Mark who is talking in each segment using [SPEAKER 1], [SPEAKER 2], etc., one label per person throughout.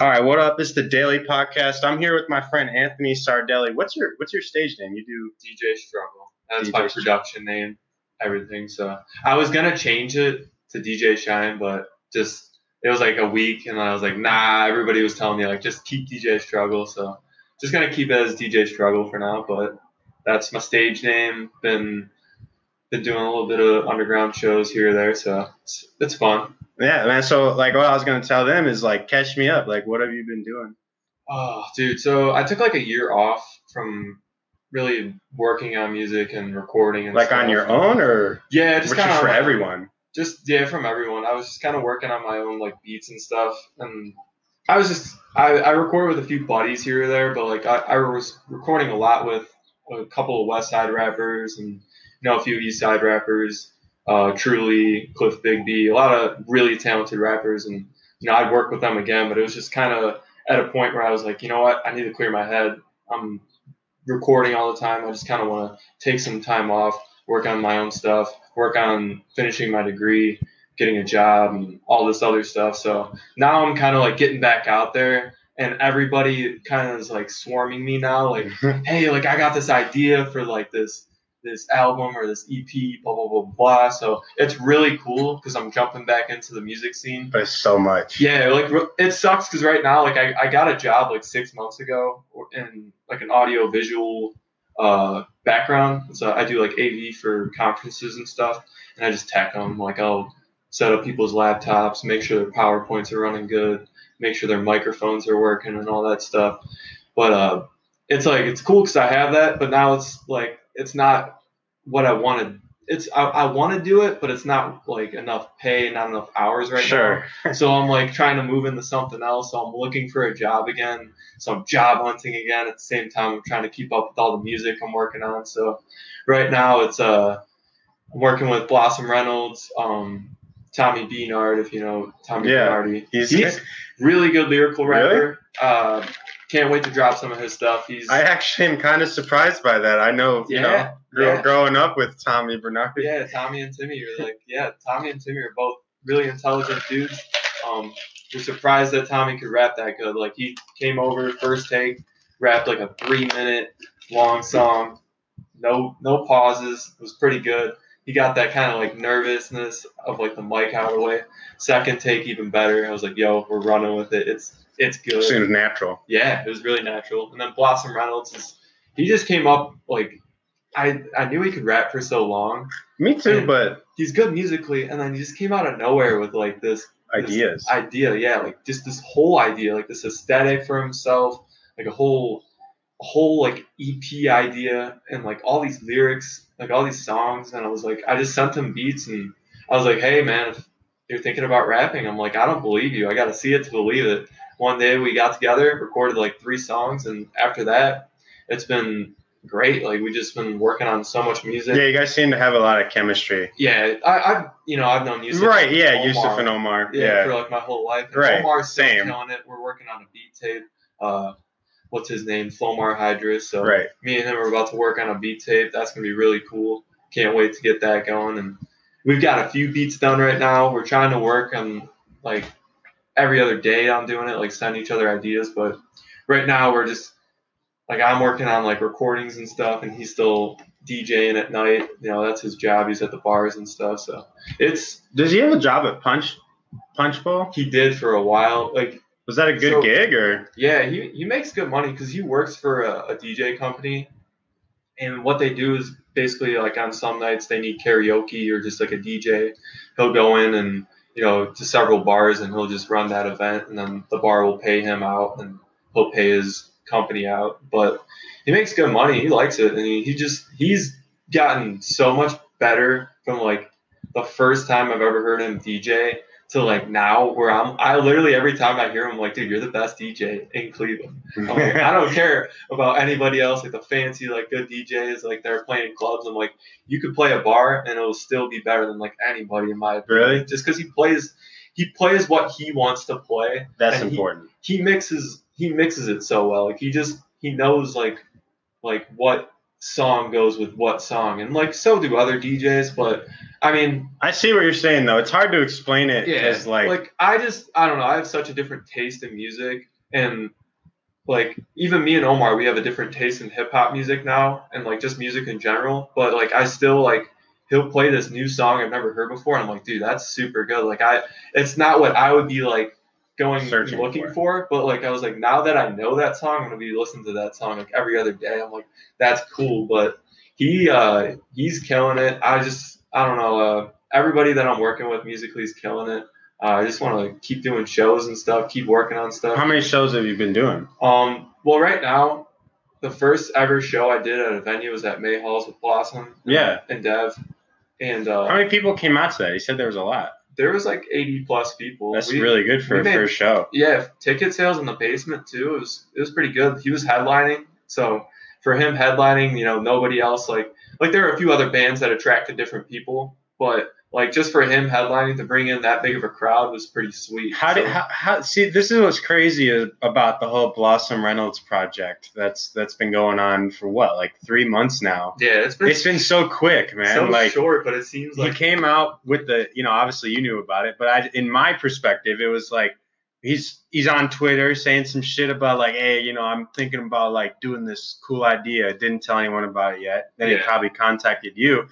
[SPEAKER 1] All right, what up? It's the Daily Podcast. I'm here with my friend Anthony Sardelle. What's your What's your stage name? You do
[SPEAKER 2] DJ Struggle. That's
[SPEAKER 1] DJ
[SPEAKER 2] my
[SPEAKER 1] Struggle.
[SPEAKER 2] production name, everything. So I was gonna change it to DJ Shine, but just it was like a week, and I was like, nah. Everybody was telling me like just keep DJ Struggle, so just gonna keep it as DJ Struggle for now. But that's my stage name. Been been doing a little bit of underground shows here or there, so it's, it's fun.
[SPEAKER 1] Yeah, man. So like, what I was gonna tell them is like, catch me up. Like, what have you been doing?
[SPEAKER 2] Oh, dude. So I took like a year off from really working on music and recording and
[SPEAKER 1] Like on your own, or
[SPEAKER 2] Yeah, just kind of
[SPEAKER 1] for everyone?
[SPEAKER 2] just yeah from everyone i was just kind of working on my own like beats and stuff and i was just i, I recorded with a few buddies here or there but like I, I was recording a lot with a couple of west side rappers and you know a few east side rappers uh truly cliff bigby a lot of really talented rappers and you know i'd work with them again but it was just kind of at a point where i was like you know what? I need to clear my head. I'm recording all the time. I just kind of want to take some time off work on my own stuff work on finishing my degree, getting a job, and all this other stuff. So now I'm kind of like getting back out there, and everybody kind of is like swarming me now, like, hey, like I got this idea for like this this album or this EP, blah blah blah blah. So it's really cool because I'm jumping back into the music scene.
[SPEAKER 1] It's so much.
[SPEAKER 2] Yeah, like it sucks because right now, like I, I got a job like six months ago in like an audio visual uh, background. So I do like AV for conferences and stuff, and I just tech them. Like I'll set up people's laptops, make sure their PowerPoints are running good, make sure their microphones are working, and all that stuff. But uh, it's like it's cool because I have that, but now it's like it's not what I wanted. It's I, I want to do it, but it's not like enough pay, not enough hours right now
[SPEAKER 1] sure.
[SPEAKER 2] so I'm like trying to move into something else. So I'm looking for a job again. So I'm job hunting again. At the same time, I'm trying to keep up with all the music I'm working on. So right now it's uh I'm working with Blossom Reynolds, um, Tommy Beanard, if you know Tommy
[SPEAKER 1] Yeah,
[SPEAKER 2] Beanardi.
[SPEAKER 1] He's.
[SPEAKER 2] He's really good lyrical
[SPEAKER 1] Really?
[SPEAKER 2] rapper. Uh, can't wait to drop some of his stuff. He's
[SPEAKER 1] I actually am kind of surprised by that. I know, you know, grow,
[SPEAKER 2] yeah.
[SPEAKER 1] growing up with Tommy Bernard.
[SPEAKER 2] Yeah, Tommy and Timmy are like, yeah, Tommy and Timmy are both really intelligent dudes. Um, we're surprised that Tommy could rap that good. Like he came over first take, rapped like a three minute long song, no no pauses. It was pretty good. He got that kind of like nervousness of like the mic out of the way. Second take even better. I was like, yo, we're running with it. It's it's good.
[SPEAKER 1] Seems natural.
[SPEAKER 2] Yeah, it was really natural. And then Blossom Reynolds is he just came up like I I knew he could rap for so long.
[SPEAKER 1] Me too, but
[SPEAKER 2] He's good musically, and then he just came out of nowhere with like this
[SPEAKER 1] ideas.
[SPEAKER 2] this idea, yeah, like just this whole idea, like this aesthetic for himself, like a whole a whole like EP idea and like all these lyrics, like all these songs, and I was like I just sent him beats and I was like, Hey man, if you're thinking about rapping, I'm like, I don't believe you. I gotta see it to believe it. One day we got together, recorded like three songs, and after that, it's been great. Like we just been working on so much music.
[SPEAKER 1] yeah, you guys seem to have a lot of chemistry.
[SPEAKER 2] Yeah, I, I've you know I've known Yusuf.
[SPEAKER 1] Right, yeah,
[SPEAKER 2] Omar,
[SPEAKER 1] Yusuf and Omar.
[SPEAKER 2] Yeah,
[SPEAKER 1] Yeah.
[SPEAKER 2] for like my whole life. And
[SPEAKER 1] Right,
[SPEAKER 2] Omar's
[SPEAKER 1] same.
[SPEAKER 2] killing it. We're working on a beat tape. Uh, what's his name? Flomar Hydra. So
[SPEAKER 1] Right.
[SPEAKER 2] me and him are about to work on a beat tape. That's gonna be really cool. Can't wait to get that going. And we've got a few beats done right now. We're trying to work on like every other day. I'm doing it, like send each other ideas. But right now we're just like I'm working on like recordings and stuff, and he's still DJing at night. You know, that's his job. He's at the bars and stuff. So it's
[SPEAKER 1] Does he have a job at Punch Punch Bowl?
[SPEAKER 2] he did for a while. Like
[SPEAKER 1] Was that a good
[SPEAKER 2] So-
[SPEAKER 1] gig or?
[SPEAKER 2] Yeah, he, he makes good money because he works for a, a DJ company. And what they do is basically like on some nights they need karaoke or just like a DJ. He'll go in and, you know, to several bars and he'll just run that event and then the bar will pay him out and he'll pay his company out. But he makes good money. He likes it. And he, he just, he's gotten so much better from like the first time I've ever heard him DJ to like now where I'm I literally every time I hear him I'm like dude you're the best DJ in Cleveland. Like, I don't care about anybody else like the fancy like good DJs like they're playing clubs. I'm like you could play a bar and it'll still be better than like anybody in my opinion.
[SPEAKER 1] Really?
[SPEAKER 2] Just because he plays he plays what he wants to play.
[SPEAKER 1] That's
[SPEAKER 2] And he-
[SPEAKER 1] important.
[SPEAKER 2] He mixes he mixes it so well. Like he just he knows like like what song goes with what song and like so do other DJs but I mean,
[SPEAKER 1] I see what you're saying though. It's hard to explain it
[SPEAKER 2] yeah,
[SPEAKER 1] as like,
[SPEAKER 2] like I just I don't know. I have such a different taste in music, and like even me and Omar, we have a different taste in hip hop music now, and like just music in general. But like I still like he'll play this new song I've never heard before, and I'm like, dude, that's super good. Like I, it's not what I would be like going
[SPEAKER 1] Searching
[SPEAKER 2] looking
[SPEAKER 1] for.
[SPEAKER 2] for. but like I was like, now that I know that song, I'm gonna be listening to that song like every other day. I'm like, that's cool. But he uh he's killing it. I just I don't know. Uh, everybody that I'm working with musically is killing it. Uh, I just want to keep doing shows and stuff, keep working on stuff.
[SPEAKER 1] how many shows have you been doing?
[SPEAKER 2] Um, well, right now, the first ever show I did at a venue was at Mahall's with Blossom
[SPEAKER 1] Yeah.
[SPEAKER 2] and Dev, and
[SPEAKER 1] How
[SPEAKER 2] uh,
[SPEAKER 1] many people came out to that? He said there was a lot.
[SPEAKER 2] there was like 80 plus people.
[SPEAKER 1] That's
[SPEAKER 2] We-
[SPEAKER 1] really good for a
[SPEAKER 2] made-
[SPEAKER 1] first show.
[SPEAKER 2] yeah, ticket sales in the basement too. It was it was pretty good. He was headlining, so for him headlining, you know, nobody else like like there are a few other bands that attracted different people, but like just for him headlining to bring in that big of a crowd was pretty sweet.
[SPEAKER 1] How did how, how see this is what's crazy about the whole Blossom Reynolds project that's that's been going on for what like three months now.
[SPEAKER 2] yeah, it's been
[SPEAKER 1] It's been so quick, man.
[SPEAKER 2] so
[SPEAKER 1] like
[SPEAKER 2] short, but it seems like he
[SPEAKER 1] came out with the you know obviously you knew about it, but I in my perspective it was like he's he's on Twitter saying some shit about like hey you know I'm thinking about like doing this cool idea. Didn't tell anyone about it yet. Then he probably contacted you,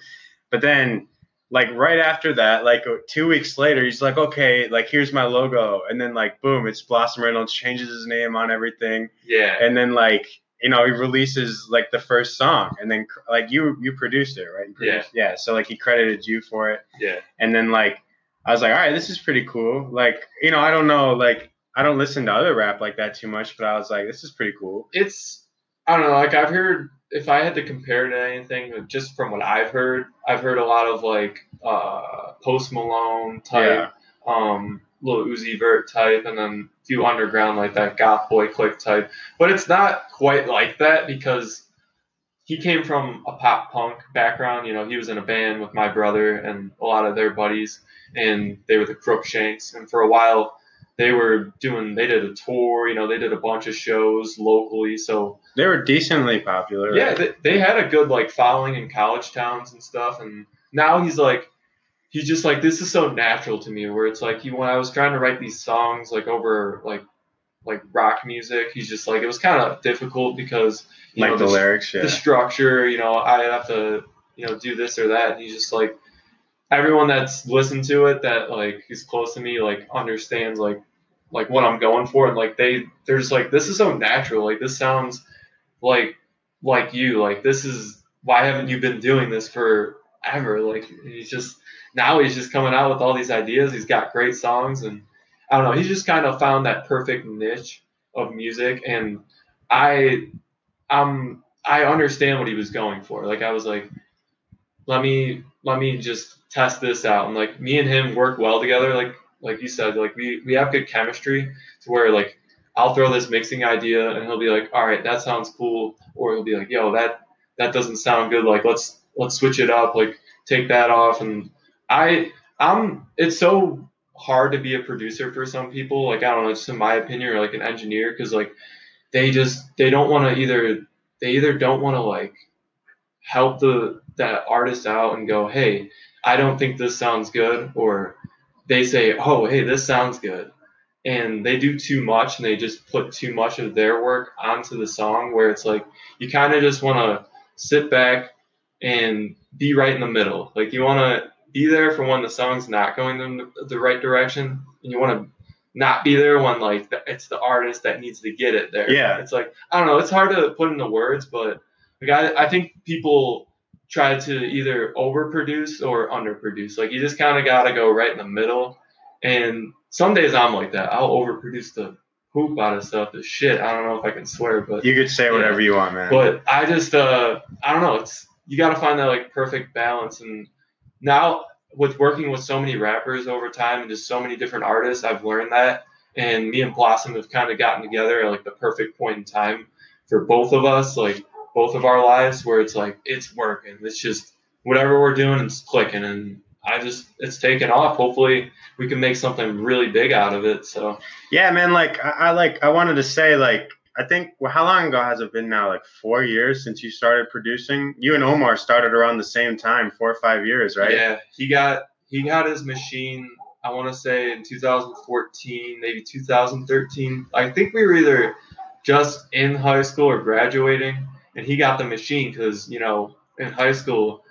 [SPEAKER 1] but then like right after that, like uh, two weeks later, he's like, okay, like here's my logo, and then like boom, it's Blossom Reynolds changes his name on everything,
[SPEAKER 2] yeah,
[SPEAKER 1] and then like you know he releases like the first song, and then like you you produced it, right? You
[SPEAKER 2] Yeah.
[SPEAKER 1] yeah. So like he credited you for it,
[SPEAKER 2] yeah.
[SPEAKER 1] and then like I was like, all right, this is pretty cool. Like you know I don't know like I don't listen to other rap like that too much, but I was like, this is pretty cool.
[SPEAKER 2] it's I don't know. Like I've heard, if I had to compare it to anything, just from what I've heard, I've heard a lot of like uh, Post Malone type, um, Lil Uzi Vert type, and then a few underground like that GothBoiClique type. But it's not quite like that because he came from a pop punk background. You know, he was in a band with my brother and a lot of their buddies, and they were the Crookshanks. And for a while, they were doing. They did a tour. You know, they did a bunch of shows locally. So
[SPEAKER 1] They were decently popular.
[SPEAKER 2] yeah,
[SPEAKER 1] right?
[SPEAKER 2] they, they had a good like following in college towns and stuff. And now he's like, he's just like, this is so natural to me. Where it's like, he when I was trying to write these songs like over like like rock music, he's just like, it was kind of difficult because you
[SPEAKER 1] like
[SPEAKER 2] know,
[SPEAKER 1] the
[SPEAKER 2] the,
[SPEAKER 1] lyrics. Yeah.
[SPEAKER 2] the structure, you know, I have to, you know, do this or that. And he's just like, everyone that's listened to it that like is close to me, like understands like, like what I'm going for. And like, they, they're just like, this is so natural. Like, this sounds like, like you, like, this is, why haven't you been doing this forever? Like, he's just, now he's just coming out with all these ideas. He's got great songs. And I don't know, he's just kind of found that perfect niche of music. And I, um I understand what he was going for. Like I was like, let me let me just test this out. And like me and him work well together. Like like you said, like we we have good chemistry to where like I'll throw this mixing idea and he'll be like, all right, that sounds cool. Or he'll be like, yo, that that doesn't sound good. Like let's let's switch it up. Like take that off. And I I'm it's so hard to be a producer for some people. Like I don't know, just in my opinion, or like an engineer, because like they just they don't want to either they either don't want to like help the that artist out and go hey i don't think this sounds good or they say oh hey this sounds good and they do too much and they just put too much of their work onto the song where it's like you kind of just want to sit back and be right in the middle like you want to be there for when the song's not going in the, right direction and you want to not be there when like it's the artist that needs to get it there.
[SPEAKER 1] Yeah.
[SPEAKER 2] It's like I don't know. It's hard to put into words, but like I, I think people try to either overproduce or underproduce. Like you just kind of got to go right in the middle. And some days I'm like that. I'll overproduce the poop out of stuff. The shit. I don't know if I can swear, but
[SPEAKER 1] You could say whatever you want, man.
[SPEAKER 2] but I just uh I don't know. It's you got to find that like perfect balance. And now with working with so many rappers over time and just so many different artists, I've learned that. And me and Blossom have kind of gotten together at like the perfect point in time for both of us, like both of our lives, where it's like it's working. It's just whatever we're doing, it's clicking, and I just it's taken off. Hopefully, we can make something really big out of it. So
[SPEAKER 1] Yeah, man. Like I, I like I wanted to say like I think well, how long ago has it been now? Like four years since you started producing. You and Omar started around the same time, four or five years, right?
[SPEAKER 2] Yeah, he got he got his machine. I want to say in 2014, maybe 2013. I think we were either just in high school or graduating, and he got the machine because you know in high school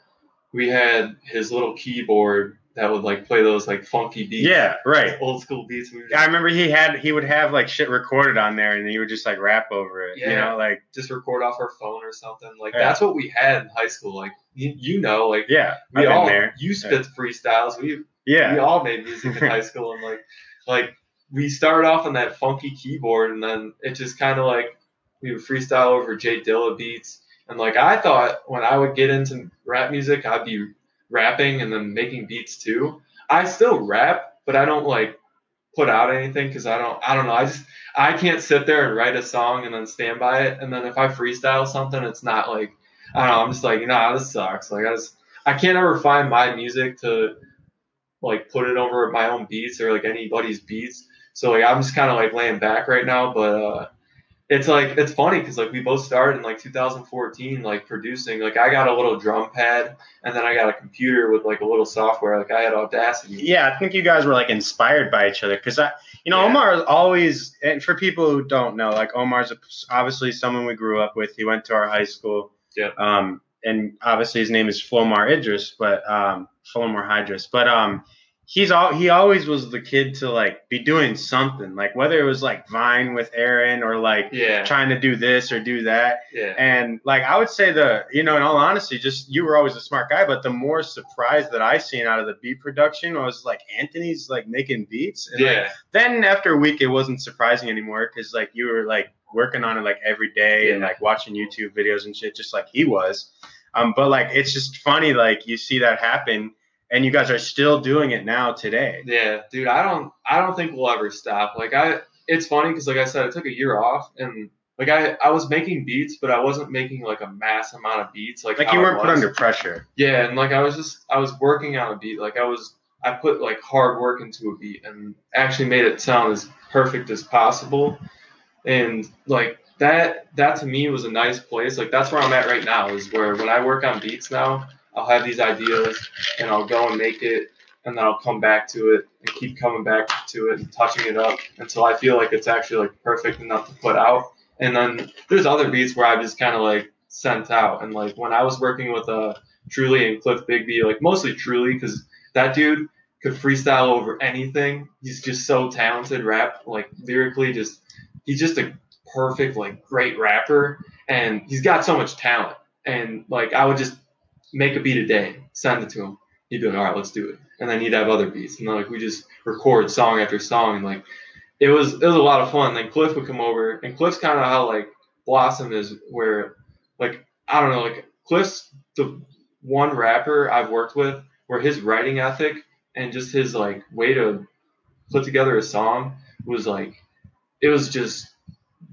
[SPEAKER 2] we had his little keyboard that would like play those like funky beats.
[SPEAKER 1] Yeah, right.
[SPEAKER 2] Old school beats. We
[SPEAKER 1] I remember he had he would have like shit recorded on there, and then he would just like rap over it.
[SPEAKER 2] Yeah, You
[SPEAKER 1] know, like
[SPEAKER 2] just record off our phone or something. Like
[SPEAKER 1] Yeah.
[SPEAKER 2] that's what we had in high school. Like you, you know, like
[SPEAKER 1] yeah,
[SPEAKER 2] we
[SPEAKER 1] I've
[SPEAKER 2] all
[SPEAKER 1] there.
[SPEAKER 2] you spit freestyles. We
[SPEAKER 1] Yeah,
[SPEAKER 2] we all made music in high school and like like we started off on that funky keyboard and then it just kind of like we would freestyle over J Dilla beats and like I thought when I would get into rap music I'd be rapping and then making beats too. I still rap, but I don't like put out anything because I don't I don't know I just I can't sit there and write a song and then stand by it and then if I freestyle something it's not like I don't know I'm just like nah this sucks like I just I can't ever find my music to like put it over my own beats or like anybody's beats. So like I'm just kind of like laying back right now, but uh, it's like it's funny because like we both started in like 2014, like producing. Like I got a little drum pad, and then I got a computer with like a little software. Like I had Audacity.
[SPEAKER 1] yeah. I think you guys were like inspired by each other because I, you know,
[SPEAKER 2] Yeah.
[SPEAKER 1] Omar is always. And for people who don't know, like Omar's obviously someone we grew up with. He went to our high school.
[SPEAKER 2] Yeah.
[SPEAKER 1] Um, and obviously his name is Flomar Idris, but um, Flomar Hydris, but um. He's all he always was the kid to like be doing something like whether it was like Vine with Aaron or like
[SPEAKER 2] Yeah,
[SPEAKER 1] trying to do this or do that.
[SPEAKER 2] Yeah,
[SPEAKER 1] And like I would say the you know in all honesty, just you were always a smart guy, but the more surprise that I seen out of the beat production was like Anthony's like making beats. And like,
[SPEAKER 2] yeah,
[SPEAKER 1] then after a week, it wasn't surprising anymore because like you were like working on it like every day and like watching YouTube videos and shit, just like he was. Um, but like it's just funny, like you see that happen, and you guys are still doing it now today.
[SPEAKER 2] yeah, dude. I don't, I don't think we'll ever stop. Like I, it's funny because like I said, I took a year off and. Like I, I was making beats, but I wasn't making like a mass amount of beats. Like
[SPEAKER 1] Like you weren't put under pressure.
[SPEAKER 2] Yeah, and like I was just I was working on a beat. Like I was I put like hard work into a beat and actually made it sound as perfect as possible. And like that that to me was a nice place. Like that's where I'm at right now is where when I work on beats now, I'll have these ideas and I'll go and make it and then I'll come back to it and keep coming back to it and touching it up until I feel like it's actually like perfect enough to put out. And then there's other beats where I just kind of like sent out. And like when I was working with uh, Truly and Cliff Bigby, like mostly Truly, because that dude could freestyle over anything. He's just so talented, rap like lyrically, just he's just a perfect like great rapper, and he's got so much talent. And like I would just make a beat a day, send it to him. He'd be like, all right, let's do it. And then he'd have other beats, and like we just record song after song, and like it was it was a lot of fun. Then Cliff would come over, and Cliff's kind of how like Blossom is, where like I don't know, like Cliff's the one rapper I've worked with where his writing ethic and just his like way to put together a song was like it was just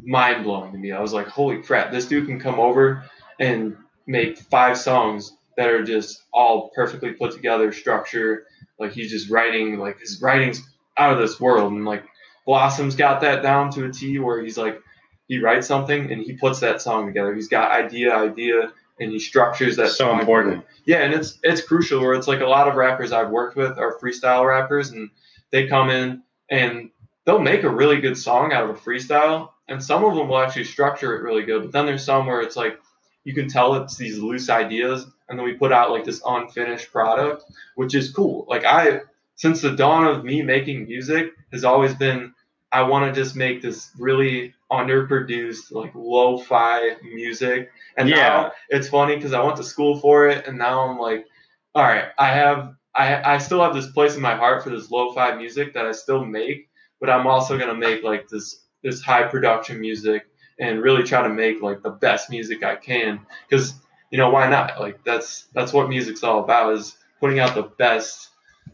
[SPEAKER 2] mind blowing to me. I was like, holy crap, this dude can come over and make five songs that are just all perfectly put together, structure. Like he's just writing, like his writing's out of this world, and like Blossom's got that down to a T where he's like he writes something and he puts that song together. He's got idea, idea, and he structures that.
[SPEAKER 1] So important.
[SPEAKER 2] Yeah, and it's it's crucial. Where it's like a lot of rappers I've worked with are freestyle rappers, and they come in and they'll make a really good song out of a freestyle, and some of them will actually structure it really good. But then there's some where it's like you can tell it's these loose ideas, and then we put out like this unfinished product, which is cool. Like I, since the dawn of me making music, has always been I want to just make this really underproduced, like lo-fi music. And
[SPEAKER 1] Yeah.
[SPEAKER 2] now it's funny because I went to school for it, and now I'm like, all right, I have, I, I still have this place in my heart for this lo-fi music that I still make, but I'm also gonna make like this this high production music and really try to make like the best music I can because you know why not? Like that's that's what music's all about is putting out the best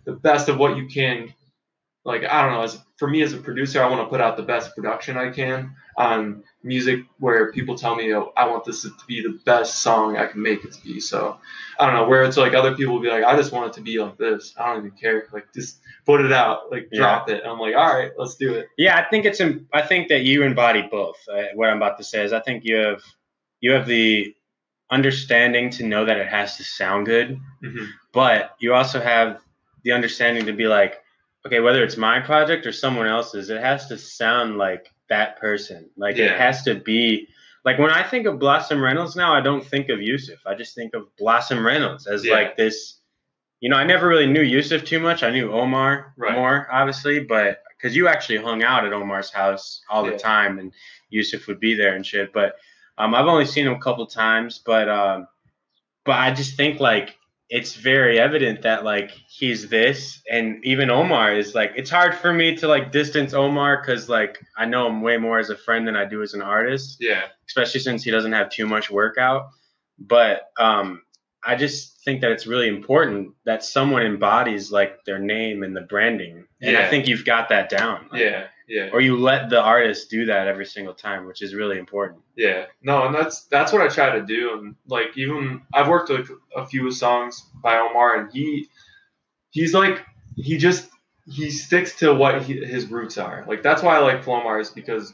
[SPEAKER 2] the best of what you can like I don't know. As for me as a producer, I want to put out the best production I can on music where people tell me oh, I want this to be the best song I can make it to be. So I don't know where it's like other people will be like I just want it to be like this. I don't even care. Like just put it out, like drop it. And I'm like all right, let's do it.
[SPEAKER 1] Yeah, I think it's. I think that you embody both. Uh, what I'm about to say is, I think you have you have the understanding to know that it has to sound good,
[SPEAKER 2] Mm-hmm.
[SPEAKER 1] but you also have the understanding to be like, okay, whether it's my project or someone else's, it has to sound like that person. Like it has to be like when I think of Blossom Reynolds now, I don't think of Yusuf. I just think of Blossom Reynolds as
[SPEAKER 2] Yeah.
[SPEAKER 1] like this. You know, I never really knew Yusuf too much. I knew Omar
[SPEAKER 2] Right.
[SPEAKER 1] more, obviously, but because you actually hung out at Omar's house all the time, and Yusuf would be there and shit. But um, I've only seen him a couple times, but um, but I just think like it's very evident that like he's this, and even Omar is like it's hard for me to like distance Omar because like I know him way more as a friend than I do as an artist,
[SPEAKER 2] Yeah.
[SPEAKER 1] especially since he doesn't have too much work out. But um, I just think that it's really important that someone embodies like their name and the branding, and I think you've got that down. Like,
[SPEAKER 2] Yeah. Yeah.
[SPEAKER 1] Or you let the artist do that every single time, which is really important.
[SPEAKER 2] Yeah, no, and that's that's what I try to do. And like even I've worked with a few songs by Omar, and he he's like he just he sticks to what he, his roots are. Like that's why I like Flomar is because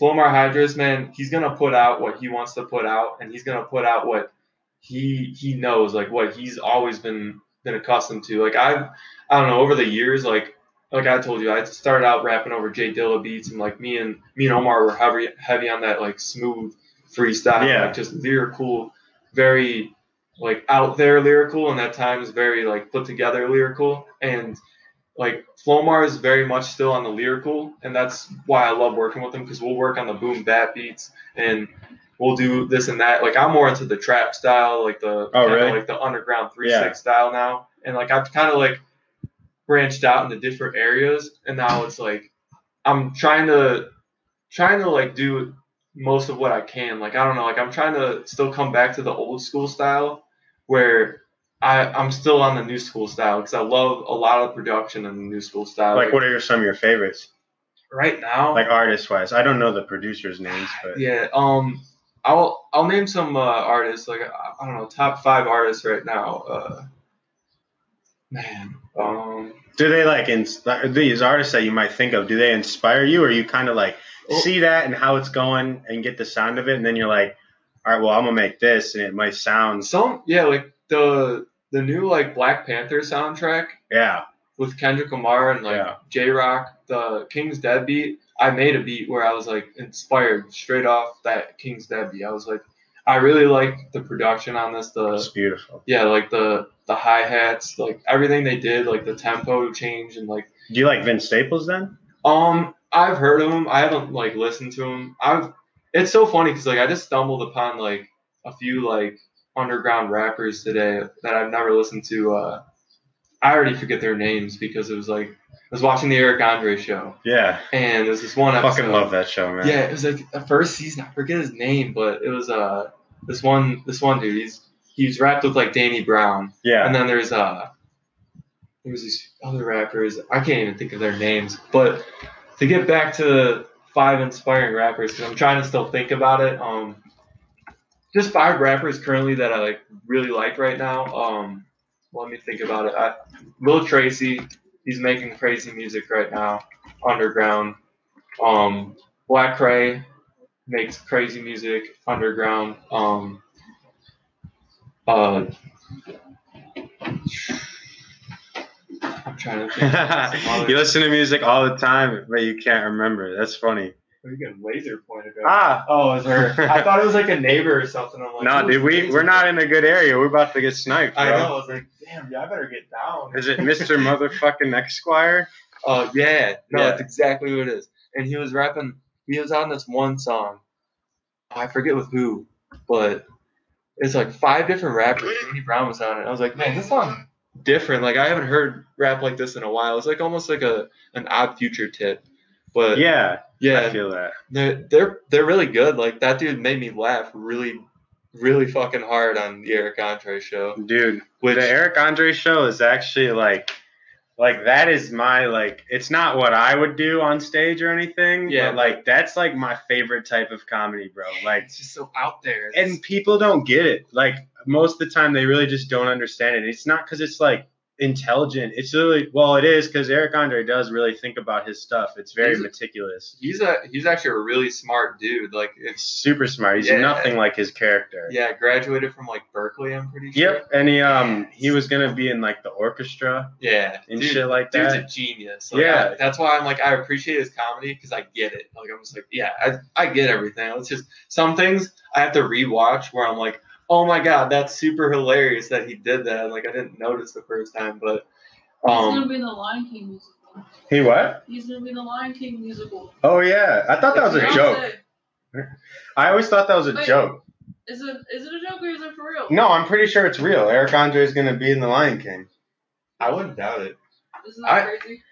[SPEAKER 2] Flomar Hydras, man, he's gonna put out what he wants to put out, and he's gonna put out what he he knows, like what he's always been been accustomed to. Like I've I don't know over the years, like like I told you, I started out rapping over J Dilla beats, and like me and me and Omar were heavy heavy on that like smooth freestyle,
[SPEAKER 1] Yeah.
[SPEAKER 2] like just lyrical, very like out there lyrical, and at times very like put together lyrical. And like Flomar is very much still on the lyrical, and that's why I love working with him because we'll work on the boom bap beats and we'll do this and that. Like I'm more into the trap style, like the
[SPEAKER 1] Oh, really?
[SPEAKER 2] like the underground three
[SPEAKER 1] Yeah.
[SPEAKER 2] six style now, and like I've kind of like branched out into different areas, and now it's like I'm trying to trying to like do most of what I can. Like I don't know, like I'm trying to still come back to the old school style where I I'm still on the new school style because I love a lot of production in the new school style.
[SPEAKER 1] Like, what are your, some of your favorites,
[SPEAKER 2] right now?
[SPEAKER 1] like artist wise? I don't know the producers' names, but
[SPEAKER 2] yeah, um, I'll I'll name some uh, artists like I, I don't know top five artists right now. Uh, man, um,
[SPEAKER 1] do they like ins- these artists that you might think of? Do they inspire you, or you kind of like
[SPEAKER 2] Well-
[SPEAKER 1] see that and how it's going and get the sound of it, and then you're like, all right, well, I'm gonna make this, and it might sound,
[SPEAKER 2] some yeah like the the new like Black Panther soundtrack
[SPEAKER 1] yeah,
[SPEAKER 2] with Kendrick Lamar and like
[SPEAKER 1] Yeah.
[SPEAKER 2] Jay Rock, the King's Dead beat. I made a beat where I was like inspired straight off that King's Dead beat. I was like, I really like the production on this. The
[SPEAKER 1] it's beautiful.
[SPEAKER 2] yeah, like the the hi hats, like everything they did, like the tempo change and like
[SPEAKER 1] Do you like Vince Staples then?
[SPEAKER 2] um I've heard of him. I haven't like listened to him. I've it's so funny because like I just stumbled upon like a few like underground rappers today that I've never listened to. Uh, I already forget their names because it was like was watching the Eric Andre show
[SPEAKER 1] Yeah,
[SPEAKER 2] and there's this one
[SPEAKER 1] I fucking love that show, man.
[SPEAKER 2] Yeah, it was like the first season. I forget his name, but it was uh this one this one dude. He's he's rapped with like Danny Brown,
[SPEAKER 1] yeah.
[SPEAKER 2] and then there's uh there's these other rappers. I can't even think of their names. But to get back to five inspiring rappers, because I'm trying to still think about it. Um, just five rappers currently that I like really like right now. Um, let me think about it. I, Lil Tracy, he's making crazy music right now. Underground. Um, Black Kray makes crazy music. Underground. Um, uh, I'm trying to think. of some other-
[SPEAKER 1] you listen to music all the time, but you can't remember. That's funny.
[SPEAKER 2] Where you getting laser pointed at?
[SPEAKER 1] Ah,
[SPEAKER 2] Oh, is there? I thought it was like a neighbor or something. I'm like,
[SPEAKER 1] no, dude, we we're not in a good area. We're about to get sniped, bro.
[SPEAKER 2] I know. I was like, damn, yeah, I better get down.
[SPEAKER 1] Is it Mr. Motherfucking eXquire?
[SPEAKER 2] Oh yeah, no,
[SPEAKER 1] Yeah.
[SPEAKER 2] that's exactly what it is. And he was rapping. He was on this one song. I forget with who, but it's like five different rappers. Danny Brown was on it. I was like, man, this song different. Like I haven't heard rap like this in a while. It's like almost like a an odd future tip. But
[SPEAKER 1] Yeah,
[SPEAKER 2] yeah, I
[SPEAKER 1] feel that.
[SPEAKER 2] they're they're they're really good. Like that dude made me laugh really, really fucking hard on the Eric Andre show.
[SPEAKER 1] Dude,
[SPEAKER 2] Which
[SPEAKER 1] the Eric Andre show is actually like like that is my like it's not what I would do on stage or anything.
[SPEAKER 2] Yeah.
[SPEAKER 1] But like that's like my favorite type of comedy, bro. Like
[SPEAKER 2] It's just so out there.
[SPEAKER 1] and people don't get it. Like most of the time they really just don't understand it. It's not because it's like intelligent. It's really well it is because Eric Andre does really think about his stuff. It's very
[SPEAKER 2] He's-
[SPEAKER 1] meticulous.
[SPEAKER 2] he's a he's actually a really smart dude. Like it's
[SPEAKER 1] Super smart. He's
[SPEAKER 2] Yeah.
[SPEAKER 1] nothing like his character.
[SPEAKER 2] yeah, graduated from like Berkeley, I'm pretty sure.
[SPEAKER 1] Yep. And he um he was gonna be in like the orchestra
[SPEAKER 2] Yeah.
[SPEAKER 1] and
[SPEAKER 2] dude,
[SPEAKER 1] shit like that.
[SPEAKER 2] Dude's a genius. Like,
[SPEAKER 1] Yeah.
[SPEAKER 2] I- that's why I'm like I appreciate his comedy because I get it. Like I'm just like yeah, I, I get everything. It's just some things I have to rewatch where I'm like, oh my god, that's super hilarious that he did that. Like I didn't notice the first time, but
[SPEAKER 3] He's gonna
[SPEAKER 2] um,
[SPEAKER 3] be in the Lion King musical.
[SPEAKER 1] He what?
[SPEAKER 3] He's gonna be in the Lion King musical.
[SPEAKER 1] Oh yeah. I thought that was a joke. I always thought that was a
[SPEAKER 3] Wait.
[SPEAKER 1] joke.
[SPEAKER 3] Is it is it a joke or is it for real?
[SPEAKER 1] No, I'm pretty sure it's real. Eric Andre is gonna be in the Lion King.
[SPEAKER 2] I wouldn't doubt it.
[SPEAKER 3] Isn't that
[SPEAKER 2] I-
[SPEAKER 3] crazy?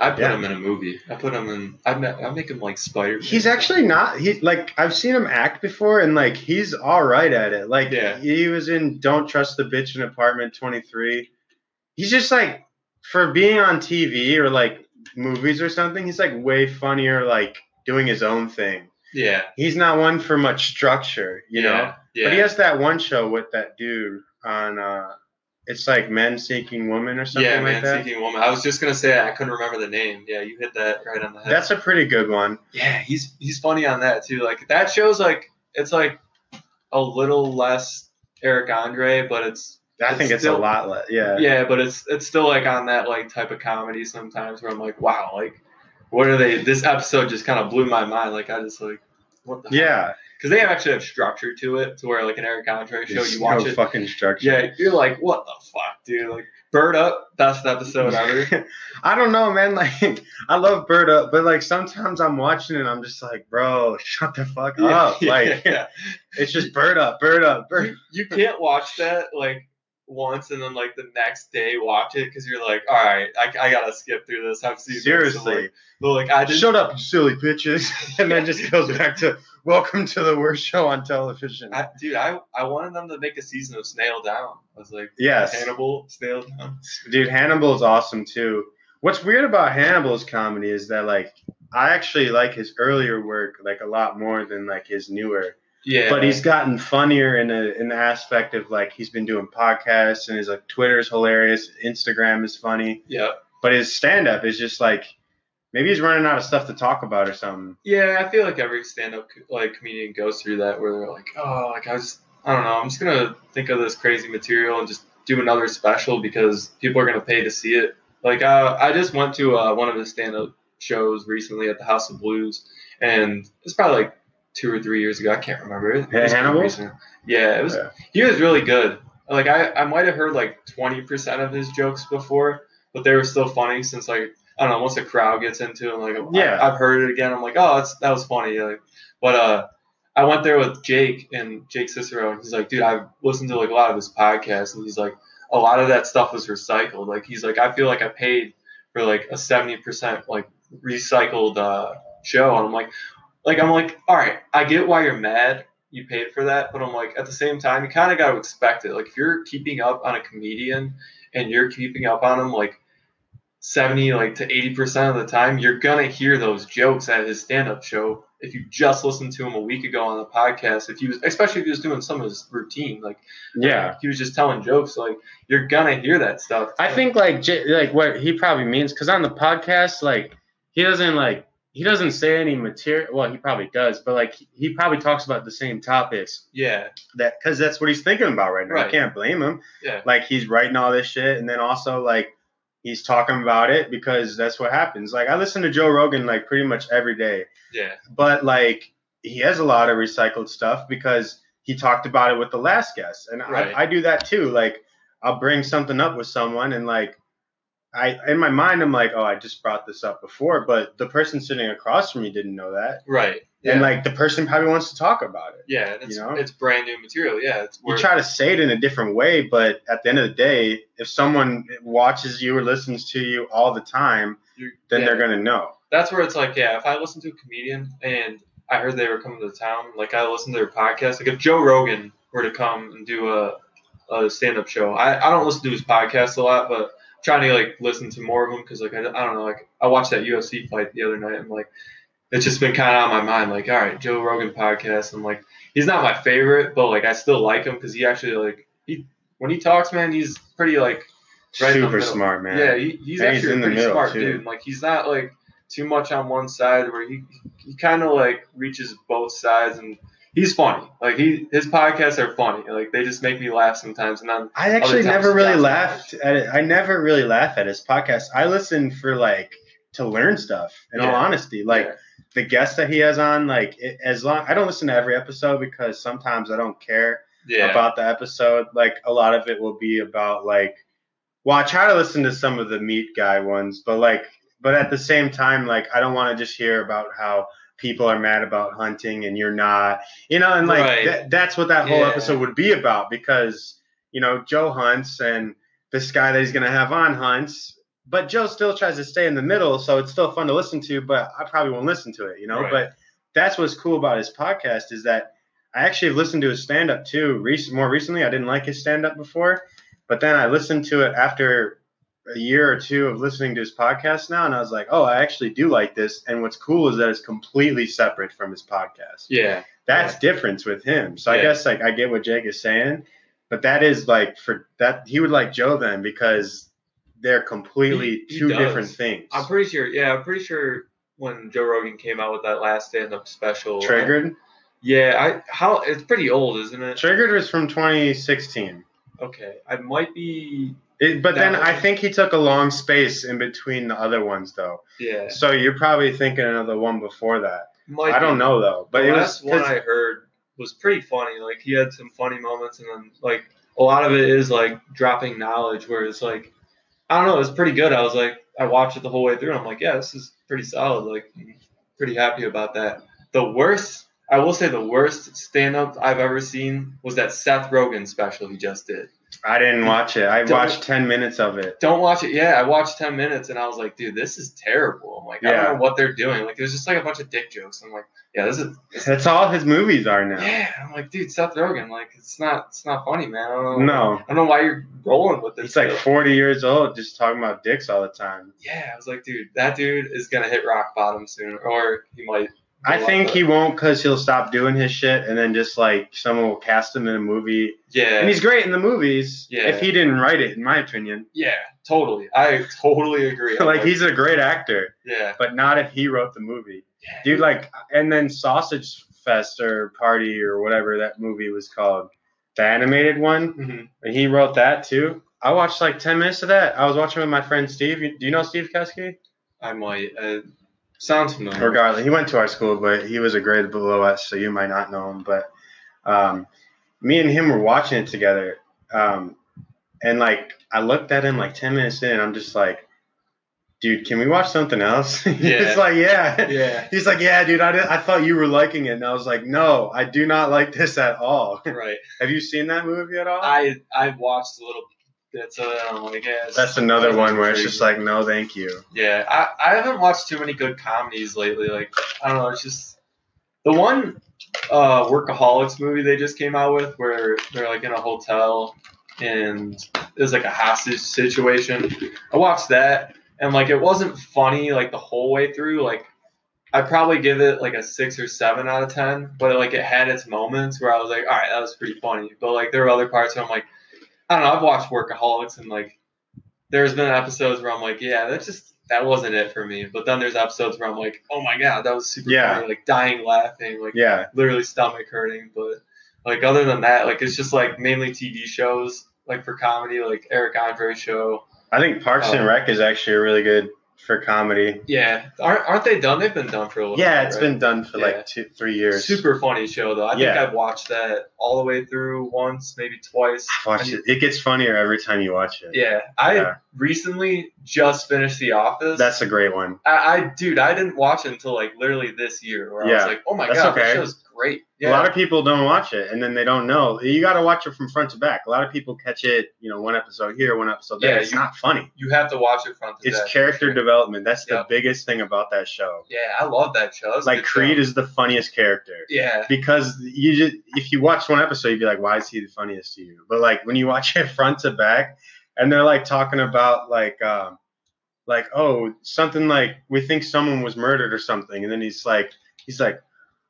[SPEAKER 2] I put
[SPEAKER 1] Yeah.
[SPEAKER 2] him in a movie. I put him in. I I make him like Spider.
[SPEAKER 1] He's actually not. He like I've seen him act before, and like he's all right at it. Like
[SPEAKER 2] Yeah.
[SPEAKER 1] he was in Don't Trust the Bitch in Apartment 23. He's just like for being on TV or like movies or something. He's like way funnier, like doing his own thing.
[SPEAKER 2] Yeah.
[SPEAKER 1] He's not one for much structure, you
[SPEAKER 2] yeah.
[SPEAKER 1] know.
[SPEAKER 2] Yeah.
[SPEAKER 1] But he has that one show with that dude on. uh It's like Men Seeking Women or something
[SPEAKER 2] yeah,
[SPEAKER 1] like
[SPEAKER 2] man,
[SPEAKER 1] that.
[SPEAKER 2] seeking woman. I was just gonna say I couldn't remember the name. Yeah, you hit that right on the head.
[SPEAKER 1] That's a pretty good one.
[SPEAKER 2] yeah, he's he's funny on that too. Like that shows like it's like a little less Eric Andre, but it's
[SPEAKER 1] I
[SPEAKER 2] It's
[SPEAKER 1] think it's
[SPEAKER 2] still-
[SPEAKER 1] a lot less. Yeah.
[SPEAKER 2] yeah, but it's it's still like on that like type of comedy sometimes where I'm like, wow, like what are they? This episode just kind of blew my mind. Like I just like what the
[SPEAKER 1] Yeah.
[SPEAKER 2] Because they actually have structure to it to where like an Eric Andre show
[SPEAKER 1] There's
[SPEAKER 2] you watch
[SPEAKER 1] no
[SPEAKER 2] it.
[SPEAKER 1] fucking structure.
[SPEAKER 2] Yeah, you're like, what the fuck, dude? Like, Bird Up, best episode ever.
[SPEAKER 1] I don't know, man. Like, I love Bird Up, but like sometimes I'm watching it, I'm just like, bro, shut the fuck up. Like,
[SPEAKER 2] yeah.
[SPEAKER 1] it's just Bird Up, Bird Up, Bird.
[SPEAKER 2] you can't watch that like once and then like the next day watch it because you're like, all right, I, I gotta skip through this. I've seen this. And,
[SPEAKER 1] Seriously,
[SPEAKER 2] like, but like I didn't.
[SPEAKER 1] shut up, you silly bitches, and then just goes back to welcome to the worst show on television.
[SPEAKER 2] I, dude, I I wanted them to make a season of Snail Down. I was like,
[SPEAKER 1] yes,
[SPEAKER 2] Hannibal, Snail Down.
[SPEAKER 1] dude, Hannibal is awesome too. What's weird about Hannibal's comedy is that like I actually like his earlier work like a lot more than like his newer.
[SPEAKER 2] Yeah,
[SPEAKER 1] but he's gotten funnier in a in the aspect of like he's been doing podcasts and his like Twitter's hilarious, Instagram is funny,
[SPEAKER 2] yeah,
[SPEAKER 1] but his stand up is just like maybe he's running out of stuff to talk about or something.
[SPEAKER 2] yeah. I feel like every stand-up like comedian goes through that where they're like, oh, like I just I don't know. I'm just gonna think of this crazy material and just do another special because people are gonna pay to see it. Like uh, I just went to uh, one of his stand-up shows recently at the House of Blues, and it's probably like two or three years ago. I can't remember. It was
[SPEAKER 1] Hannibal?
[SPEAKER 2] Yeah, it was.
[SPEAKER 1] Yeah.
[SPEAKER 2] He was really good. Like I, I might have heard like twenty percent of his jokes before, but they were still funny since like I don't know. Once the crowd gets into it, like
[SPEAKER 1] Yeah.
[SPEAKER 2] I, have heard it again. I'm like, oh, that's that was funny. Like, but uh, I went there with Jake and Jake Cicero, and he's like, dude, I've listened to like a lot of his podcasts, and he's like, a lot of that stuff was recycled. Like he's like, I feel like I paid for like a seventy percent like recycled uh, show, and I'm like, like I'm like, all right, I get why you're mad. You paid for that, but I'm like, at the same time, you kind of got to expect it. Like if you're keeping up on a comedian and you're keeping up on him, like 70 like to 80% of the time you're gonna hear those jokes at his stand-up show if you just listened to him a week ago on the podcast if he was especially if he was doing some of his routine like
[SPEAKER 1] Yeah.
[SPEAKER 2] he was just telling jokes like you're gonna hear that stuff
[SPEAKER 1] I think like like what he probably means because on the podcast like he doesn't like he doesn't say any material. Well, he probably does, but like he probably talks about the same topics
[SPEAKER 2] yeah
[SPEAKER 1] that because that's what he's thinking about right now. I
[SPEAKER 2] Right.
[SPEAKER 1] can't blame him.
[SPEAKER 2] yeah
[SPEAKER 1] Like he's writing all this shit, and then also like he's talking about it because that's what happens. Like I listen to Joe Rogan like pretty much every day,
[SPEAKER 2] yeah
[SPEAKER 1] but like he has a lot of recycled stuff because he talked about it with the last guest, and
[SPEAKER 2] Right.
[SPEAKER 1] I, I do that too. Like I'll bring something up with someone, and like I in my mind I'm like, oh, I just brought this up before, but the person sitting across from me didn't know that,
[SPEAKER 2] right yeah
[SPEAKER 1] and like the person probably wants to talk about it.
[SPEAKER 2] yeah it's,
[SPEAKER 1] you know?
[SPEAKER 2] it's brand new material yeah it's
[SPEAKER 1] you try to say it in a different way, but at the end of the day, if someone watches you or listens to you all the time,
[SPEAKER 2] you're-
[SPEAKER 1] then
[SPEAKER 2] yeah.
[SPEAKER 1] they're gonna know.
[SPEAKER 2] that's where it's like, yeah, if I listen to a comedian and I heard they were coming to town, like I listened to their podcast. Like if Joe Rogan were to come and do a, a stand up show, I, I don't listen to his podcast a lot, but trying to like listen to more of them because like I, I don't know like I watched that UFC fight the other night and like it's just been kind of on my mind like all right Joe Rogan podcast and like he's not my favorite but like I still like him because he actually like he when he talks man he's pretty like right
[SPEAKER 1] Super smart, man.
[SPEAKER 2] yeah he, he's
[SPEAKER 1] And he's
[SPEAKER 2] actually
[SPEAKER 1] in
[SPEAKER 2] a pretty
[SPEAKER 1] middle,
[SPEAKER 2] smart
[SPEAKER 1] too.
[SPEAKER 2] dude and, like he's not like too much on one side where he he kind of like reaches both sides and he's funny like he his podcasts are funny like they just make me laugh sometimes and then
[SPEAKER 1] I actually never really laughed at it. I never really laugh at his podcast. I listen for like to learn stuff. In all honesty, like
[SPEAKER 2] yeah.
[SPEAKER 1] the guests that he has on, like it, as long I don't listen to every episode because sometimes I don't care
[SPEAKER 2] yeah.
[SPEAKER 1] about the episode. Like a lot of it will be about like, well, I try to listen to some of the meat guy ones, but like, but at the same time, like I don't want to just hear about how people are mad about hunting and you're not, you know, and like
[SPEAKER 2] Right.
[SPEAKER 1] that, that's what that whole
[SPEAKER 2] Yeah.
[SPEAKER 1] episode would be about because you know Joe hunts and this guy that he's gonna have on hunts. But Joe still tries to stay in the middle, so it's still fun to listen to. But I probably won't listen to it, you know.
[SPEAKER 2] Right.
[SPEAKER 1] But that's what's cool about his podcast is that I actually have listened to his stand up too. Recent, more recently, I didn't like his stand up before, but then I listened to it after a year or two of listening to his podcast now, and I was like, oh, I actually do like this. And what's cool is that it's completely separate from his podcast.
[SPEAKER 2] yeah.
[SPEAKER 1] That's difference with him. So I guess like I get what Jake is saying, but that is like for that he would like Joe then because they're completely
[SPEAKER 2] He- he
[SPEAKER 1] two
[SPEAKER 2] does.
[SPEAKER 1] different things.
[SPEAKER 2] I'm pretty sure. Yeah, I'm pretty sure when Joe Rogan came out with that last stand-up special.
[SPEAKER 1] Triggered.
[SPEAKER 2] Yeah, I how it's pretty old, isn't it?
[SPEAKER 1] Triggered was from 2016.
[SPEAKER 2] Okay, I might be.
[SPEAKER 1] It, but then I think he took a long space in between the other ones, though.
[SPEAKER 2] Yeah,
[SPEAKER 1] So you're probably thinking of the one before that.
[SPEAKER 2] might
[SPEAKER 1] I don't
[SPEAKER 2] be.
[SPEAKER 1] know though, but
[SPEAKER 2] the
[SPEAKER 1] it was
[SPEAKER 2] last one
[SPEAKER 1] 'cause-
[SPEAKER 2] I heard was pretty funny. Like he had some funny moments, and then like a lot of it is like dropping knowledge, where it's like I don't know, it's pretty good. I was like, I watched it the whole way through. and I'm like, yeah, this is pretty solid. Like, pretty happy about that. The worst, I will say, the worst stand up I've ever seen was that Seth Rogen special he just did.
[SPEAKER 1] I didn't watch it. I
[SPEAKER 2] Don't-
[SPEAKER 1] watched 10 minutes of it.
[SPEAKER 2] Don't watch it. Yeah, I watched 10 minutes and I was like, dude, this is terrible. I'm like, I don't know what they're doing. Like, it was just like a bunch of dick jokes. I'm like, yeah, this is. this-
[SPEAKER 1] That's all his movies are now.
[SPEAKER 2] yeah, I'm like, dude, Seth Rogen, like, it's not, it's not funny, man. I don't know.
[SPEAKER 1] No.
[SPEAKER 2] I don't know why you're rolling with this.
[SPEAKER 1] He's like
[SPEAKER 2] still.
[SPEAKER 1] 40 years old, just talking about dicks all the time.
[SPEAKER 2] yeah, I was like, dude, that dude is gonna hit rock bottom soon, or he might.
[SPEAKER 1] I think he won't because he'll stop doing his shit and then just like someone will cast him in a movie.
[SPEAKER 2] Yeah.
[SPEAKER 1] And he's great in the movies.
[SPEAKER 2] Yeah.
[SPEAKER 1] If he didn't write it, in my opinion.
[SPEAKER 2] yeah, totally. I totally agree.
[SPEAKER 1] Like he's a great actor,
[SPEAKER 2] Yeah.
[SPEAKER 1] but not if he wrote the movie.
[SPEAKER 2] yeah.
[SPEAKER 1] Dude, like, and then Sausage Fest or Party or whatever that movie was called, the animated one,
[SPEAKER 2] Mhm.
[SPEAKER 1] and he wrote that too. I watched like 10 minutes of that. I was watching with my friend Steve. Do you know Steve Kesky?
[SPEAKER 2] I might. Uh, sounds familiar.
[SPEAKER 1] Regardless, he went to our school, but he was a grade below us, so you might not know him. But um, me and him were watching it together. Um, and like, I looked at him like 10 minutes in, I'm just like, dude, can we watch something else?
[SPEAKER 2] Yeah.
[SPEAKER 1] He's like, yeah.
[SPEAKER 2] Yeah.
[SPEAKER 1] He's like, yeah, dude, I, did, I thought you were liking it. And I was like, no, I do not like this at all.
[SPEAKER 2] Right.
[SPEAKER 1] Have you seen that movie at all?
[SPEAKER 2] I I watched a little bits of it. and I'm like, yeah. it's-
[SPEAKER 1] That's another one where it's just like, no, thank you.
[SPEAKER 2] Yeah, I, I haven't watched too many good comedies lately. Like I don't know, it's just the one uh, workaholics movie they just came out with where they're like in a hotel and there's like a hostage situation. I watched that and like it wasn't funny like the whole way through. Like I'd probably give it like a six or seven out of ten, but like it had its moments where I was like, all right, that was pretty funny. But like there were other parts where I'm like, I don't know, I've watched workaholics and like there's been episodes where I'm like, yeah, that's just that wasn't it for me. But then there's episodes where I'm like, oh my god, that was super
[SPEAKER 1] Yeah.
[SPEAKER 2] funny, like dying laughing, like
[SPEAKER 1] Yeah.
[SPEAKER 2] literally stomach hurting. But like other than that, like it's just like mainly TV shows, like for comedy, like Eric Andre show.
[SPEAKER 1] I think Parks and
[SPEAKER 2] Oh.
[SPEAKER 1] Rec is actually a really good for comedy.
[SPEAKER 2] Yeah, aren't aren't they done? They've been done for a little.
[SPEAKER 1] Yeah,
[SPEAKER 2] bit,
[SPEAKER 1] it's
[SPEAKER 2] right?
[SPEAKER 1] been done for
[SPEAKER 2] Yeah.
[SPEAKER 1] like two, three years.
[SPEAKER 2] super funny show though. I
[SPEAKER 1] Yeah.
[SPEAKER 2] think I've watched that all the way through once, maybe twice.
[SPEAKER 1] Watch it. It gets funnier every time you watch it.
[SPEAKER 2] Yeah, I
[SPEAKER 1] Yeah.
[SPEAKER 2] recently just finished The Office.
[SPEAKER 1] That's a great one.
[SPEAKER 2] I, I dude, I didn't watch it until like literally this year, where I was like, oh my
[SPEAKER 1] That's
[SPEAKER 2] god,
[SPEAKER 1] okay.
[SPEAKER 2] this show's great. Yeah,
[SPEAKER 1] A lot of people don't watch it, and then they don't know. You got to watch it from front to back. A lot of people catch it, you know, one episode here, one episode there.
[SPEAKER 2] Yeah,
[SPEAKER 1] it's
[SPEAKER 2] you-
[SPEAKER 1] not funny.
[SPEAKER 2] you have to watch it front to
[SPEAKER 1] It's character
[SPEAKER 2] sure.
[SPEAKER 1] development. That's the biggest thing about that show.
[SPEAKER 2] Yeah, I love that show. That's
[SPEAKER 1] Like Creed
[SPEAKER 2] show.
[SPEAKER 1] is the funniest character.
[SPEAKER 2] Yeah,
[SPEAKER 1] because you just if you watch one episode you'd be like why is he the funniest to you but like when you watch it front to back and they're like talking about like um like oh something like we think someone was murdered or something, and then he's like he's like.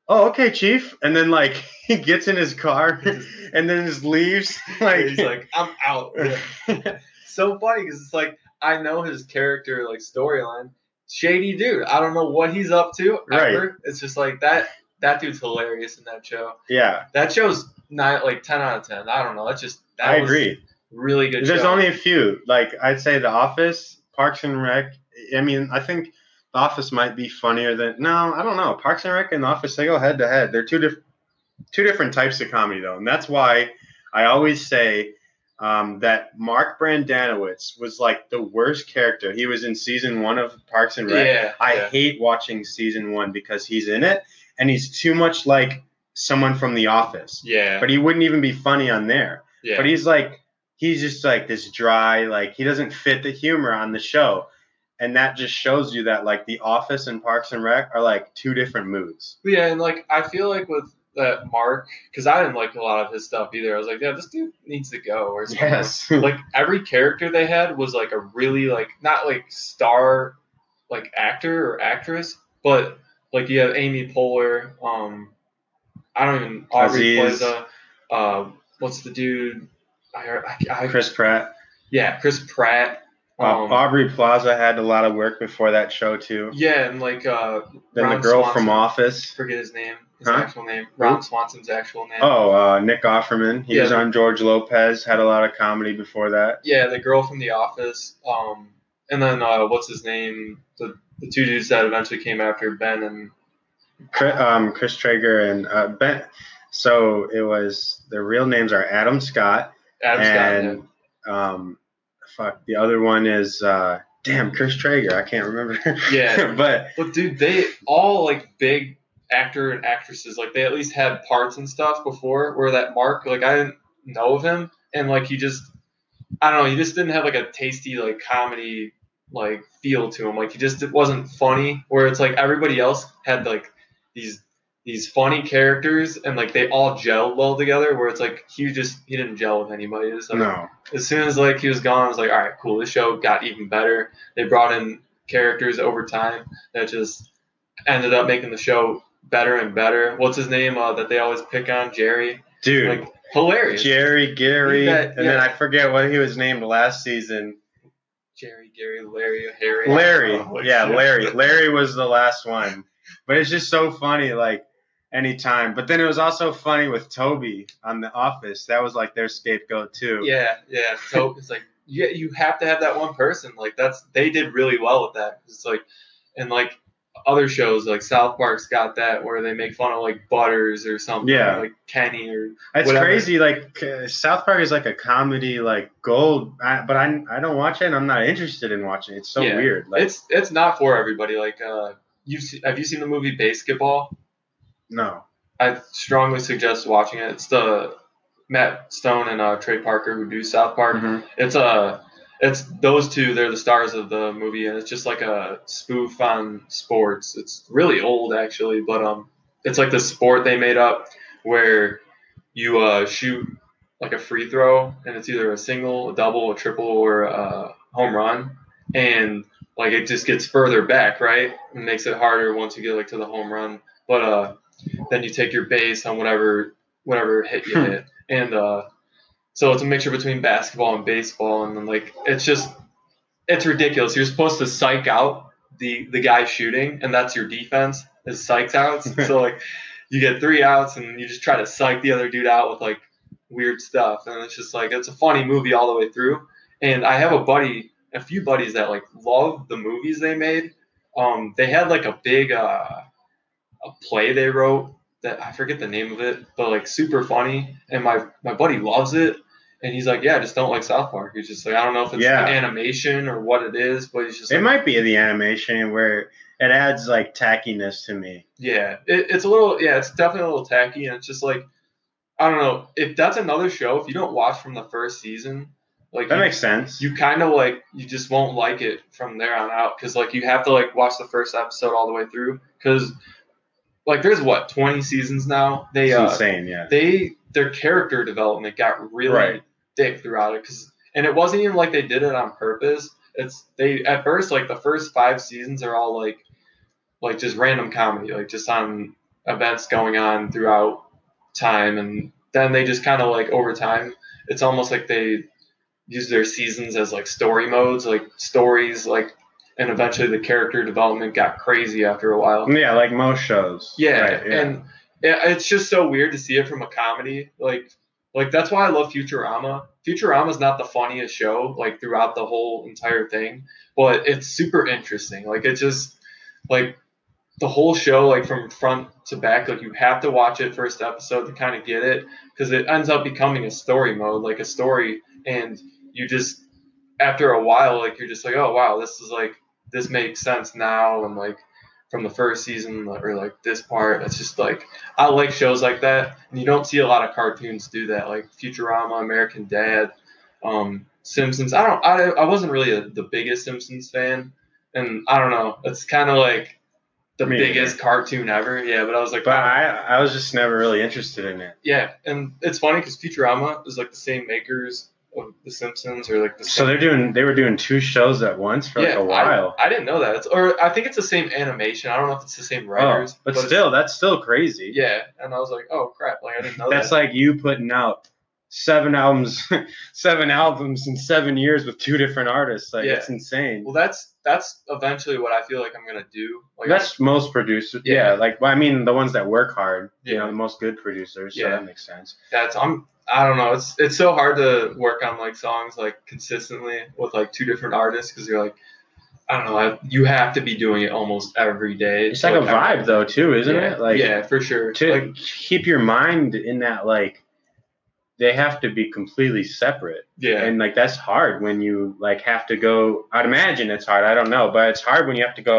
[SPEAKER 1] Oh, okay, chief. And then like he gets in his car and then just leaves. Like
[SPEAKER 2] he's like, I'm out. so funny because it's like I know his character like storyline. Shady dude. I don't know what he's up to.
[SPEAKER 1] Right.
[SPEAKER 2] It's just like that. That dude's hilarious in that show.
[SPEAKER 1] yeah,
[SPEAKER 2] That show's not like ten out of ten. I don't know. That's just that
[SPEAKER 1] I
[SPEAKER 2] was
[SPEAKER 1] agree.
[SPEAKER 2] Really good.
[SPEAKER 1] There's
[SPEAKER 2] show.
[SPEAKER 1] only a few. Like I'd say The Office, Parks and Rec. I mean, I think The Office might be funnier than no, I don't know. Parks and Rec and The Office they go head to head. They're two different two different types of comedy though, and that's why I always say um, that Mark Brendanawicz was like the worst character. He was in season one of Parks and Rec.
[SPEAKER 2] Yeah.
[SPEAKER 1] I
[SPEAKER 2] yeah.
[SPEAKER 1] hate watching season one because he's in it and he's too much like someone from The Office.
[SPEAKER 2] Yeah.
[SPEAKER 1] But he wouldn't even be funny on there.
[SPEAKER 2] yeah.
[SPEAKER 1] But he's like, he's just like this dry, like he doesn't fit the humor on the show. And that just shows you that like The Office and Parks and Rec are like two different moods.
[SPEAKER 2] Yeah, and like I feel like with that Mark, because I didn't like a lot of his stuff either. I was like, yeah, this dude needs to go or something.
[SPEAKER 1] Yes.
[SPEAKER 2] Like every character they had was like a really like not like star like actor or actress, but like you have Amy Poehler, um, I don't even Aubrey
[SPEAKER 1] Aziz.
[SPEAKER 2] Plaza, uh, what's the dude? I, I, I
[SPEAKER 1] Chris Pratt.
[SPEAKER 2] yeah, Chris Pratt.
[SPEAKER 1] Uh,
[SPEAKER 2] Um,
[SPEAKER 1] Aubrey Plaza had a lot of work before that show too.
[SPEAKER 2] yeah, and like uh,
[SPEAKER 1] Then
[SPEAKER 2] Ron
[SPEAKER 1] the girl
[SPEAKER 2] Swanson.
[SPEAKER 1] from Office.
[SPEAKER 2] forget his name, his
[SPEAKER 1] Huh?
[SPEAKER 2] actual name, Ron Swanson's actual name.
[SPEAKER 1] Oh, uh, Nick Offerman. He
[SPEAKER 2] Yeah.
[SPEAKER 1] was on George Lopez. Had a lot of comedy before that.
[SPEAKER 2] Yeah, the girl from The Office. Um, and then uh, what's his name? The the two dudes that eventually came after Ben and
[SPEAKER 1] Chris, um, Chris Traeger and uh, Ben. So it was their real names are Adam Scott
[SPEAKER 2] Adam
[SPEAKER 1] and
[SPEAKER 2] Scott.
[SPEAKER 1] um, fuck the other one is uh, damn Chris Traeger. I can't remember.
[SPEAKER 2] Yeah.
[SPEAKER 1] but
[SPEAKER 2] But dude, they all like big actor and actresses. Like they at least had parts and stuff before. Where that Mark, like I didn't know of him, and like he just, I don't know, he just didn't have like a tasty like comedy like feel to him. Like he just it wasn't funny. Where it's like everybody else had like these these funny characters and like they all gelled well together. Where it's like he just he didn't gel with anybody. It's like,
[SPEAKER 1] no,
[SPEAKER 2] as soon as like he was gone, I was like, all right, cool. This show got even better. They brought in characters over time that just ended up making the show better and better. What's his name uh, that they always pick on? Jerry.
[SPEAKER 1] dude.
[SPEAKER 2] Like hilarious.
[SPEAKER 1] Jerry, Gary,
[SPEAKER 2] Yeah,
[SPEAKER 1] and then. I forget what he was named last season.
[SPEAKER 2] Jerry, Gary, Larry, Harry.
[SPEAKER 1] Larry,
[SPEAKER 2] Oh,
[SPEAKER 1] yeah,
[SPEAKER 2] shit.
[SPEAKER 1] Larry. Larry was the last one, but it's just so funny, like anytime. But then it was also funny with Toby on The Office. That was like their scapegoat too.
[SPEAKER 2] Yeah, yeah. So it's like yeah, you have to have that one person. Like that's they did really well with that. It's like and like other shows like South Park's got that where they make fun of like Butters or something.
[SPEAKER 1] Yeah.
[SPEAKER 2] Like Kenny or
[SPEAKER 1] It's
[SPEAKER 2] whatever.
[SPEAKER 1] crazy. Like uh, South Park is like a comedy, like gold. I, but I I don't watch it. and I'm not interested in watching it. It's so
[SPEAKER 2] Yeah.
[SPEAKER 1] weird. Like
[SPEAKER 2] it's it's not for everybody. Like uh, you have you seen the movie BASEketball?
[SPEAKER 1] No.
[SPEAKER 2] I strongly suggest watching it. It's the Matt Stone and uh, Trey Parker who do South Park.
[SPEAKER 1] Mhm.
[SPEAKER 2] It's a it's those two. They're the stars of the movie, and it's just like a spoof on sports. It's really old actually, but um, it's like the sport they made up where you uh shoot like a free throw, and it's either a single, a double, a triple, or a home run, and like it just gets further back, right? It makes it harder once you get like to the home run. But uh, then you take your base on whatever whatever hit you
[SPEAKER 1] Hmm.
[SPEAKER 2] hit, and uh, so it's a mixture between basketball and baseball, and then like it's just it's ridiculous. You're supposed to psych out the the guy shooting, and that's your defense is psyched outs. so like you get three outs, and you just try to psych the other dude out with like weird stuff, and it's just like it's a funny movie all the way through. And I have a buddy, a few buddies that like love the movies they made. Um, they had like a big uh, a play they wrote that I forget the name of it, but like super funny. And my my buddy loves it, and he's like, yeah, I just don't like South Park. He's just like, I don't know if it's
[SPEAKER 1] Yeah.
[SPEAKER 2] the animation or what it is, but he's just
[SPEAKER 1] It
[SPEAKER 2] like,
[SPEAKER 1] might be the animation where it adds like tackiness to me.
[SPEAKER 2] yeah, it, it's a little, yeah, it's definitely a little tacky, and it's just like, I don't know if that's another show. If you don't watch from the first season, like
[SPEAKER 1] That
[SPEAKER 2] you,
[SPEAKER 1] makes sense.
[SPEAKER 2] you kind of like you just won't like it from there on out because like you have to like watch the first episode all the way through because like there's what 20 seasons now they
[SPEAKER 1] it's
[SPEAKER 2] uh
[SPEAKER 1] insane. Yeah.
[SPEAKER 2] they their character development got really
[SPEAKER 1] Right.
[SPEAKER 2] thick throughout it because and it wasn't even like they did it on purpose. It's they at first like the first five seasons are all like like just random comedy, like just on events going on throughout time, and then they just kind of like over time, it's almost like they use their seasons as like story modes, like stories, like, and eventually the character development got crazy after a while.
[SPEAKER 1] Yeah, like most shows.
[SPEAKER 2] Yeah,
[SPEAKER 1] Right, yeah.
[SPEAKER 2] and it's just so weird to see it from a comedy. Like, like that's why I love Futurama. Futurama's not the funniest show like throughout the whole entire thing, but it's super interesting. Like, it just like the whole show, like from front to back, like you have to watch it first episode to kind of get it because it ends up becoming a story mode, like a story, and you just after a while, like you're just like, oh wow, this is like this makes sense now, and like from the first season or like this part. It's just like I like shows like that, and you don't see a lot of cartoons do that, like Futurama, American Dad, um, Simpsons. I don't, I, I wasn't really a, the biggest Simpsons fan, and I don't know. It's kind of like the
[SPEAKER 1] Me
[SPEAKER 2] biggest cartoon ever. Yeah, but I was like,
[SPEAKER 1] But
[SPEAKER 2] wow.
[SPEAKER 1] I, I was just never really interested in it.
[SPEAKER 2] yeah, and it's funny because Futurama is like the same makers of The Simpsons, or like the
[SPEAKER 1] So they're doing they were doing two shows at once for like a while.
[SPEAKER 2] I, I didn't know that. It's, or I think it's the same animation. I don't know if it's the same oh, writers,
[SPEAKER 1] oh, but,
[SPEAKER 2] it's-
[SPEAKER 1] still, that's still crazy.
[SPEAKER 2] Yeah, and I was like, oh crap, like I didn't know
[SPEAKER 1] That's
[SPEAKER 2] that.
[SPEAKER 1] like you putting out seven albums, seven albums in seven years with two different artists. Like
[SPEAKER 2] Yeah.
[SPEAKER 1] it's insane.
[SPEAKER 2] well, that's that's eventually what I feel like I'm gonna do. Like
[SPEAKER 1] That's most producers.
[SPEAKER 2] Yeah.
[SPEAKER 1] Yeah. like well, I mean, the ones that work hard. You know, the most good producers. So
[SPEAKER 2] Yeah.
[SPEAKER 1] that makes sense.
[SPEAKER 2] that's I'm I don't know. It's it's so hard to work on like songs like consistently with like two different artists because you're like I don't know. I, you have to be doing it almost every day.
[SPEAKER 1] It's like a vibe though, too, isn't
[SPEAKER 2] yeah,
[SPEAKER 1] it? Like
[SPEAKER 2] yeah, for sure.
[SPEAKER 1] to
[SPEAKER 2] like
[SPEAKER 1] keep your mind in that like they have to be completely separate.
[SPEAKER 2] yeah,
[SPEAKER 1] and like that's hard when you like have to go i'd imagine it's hard i don't know but it's hard when you have to go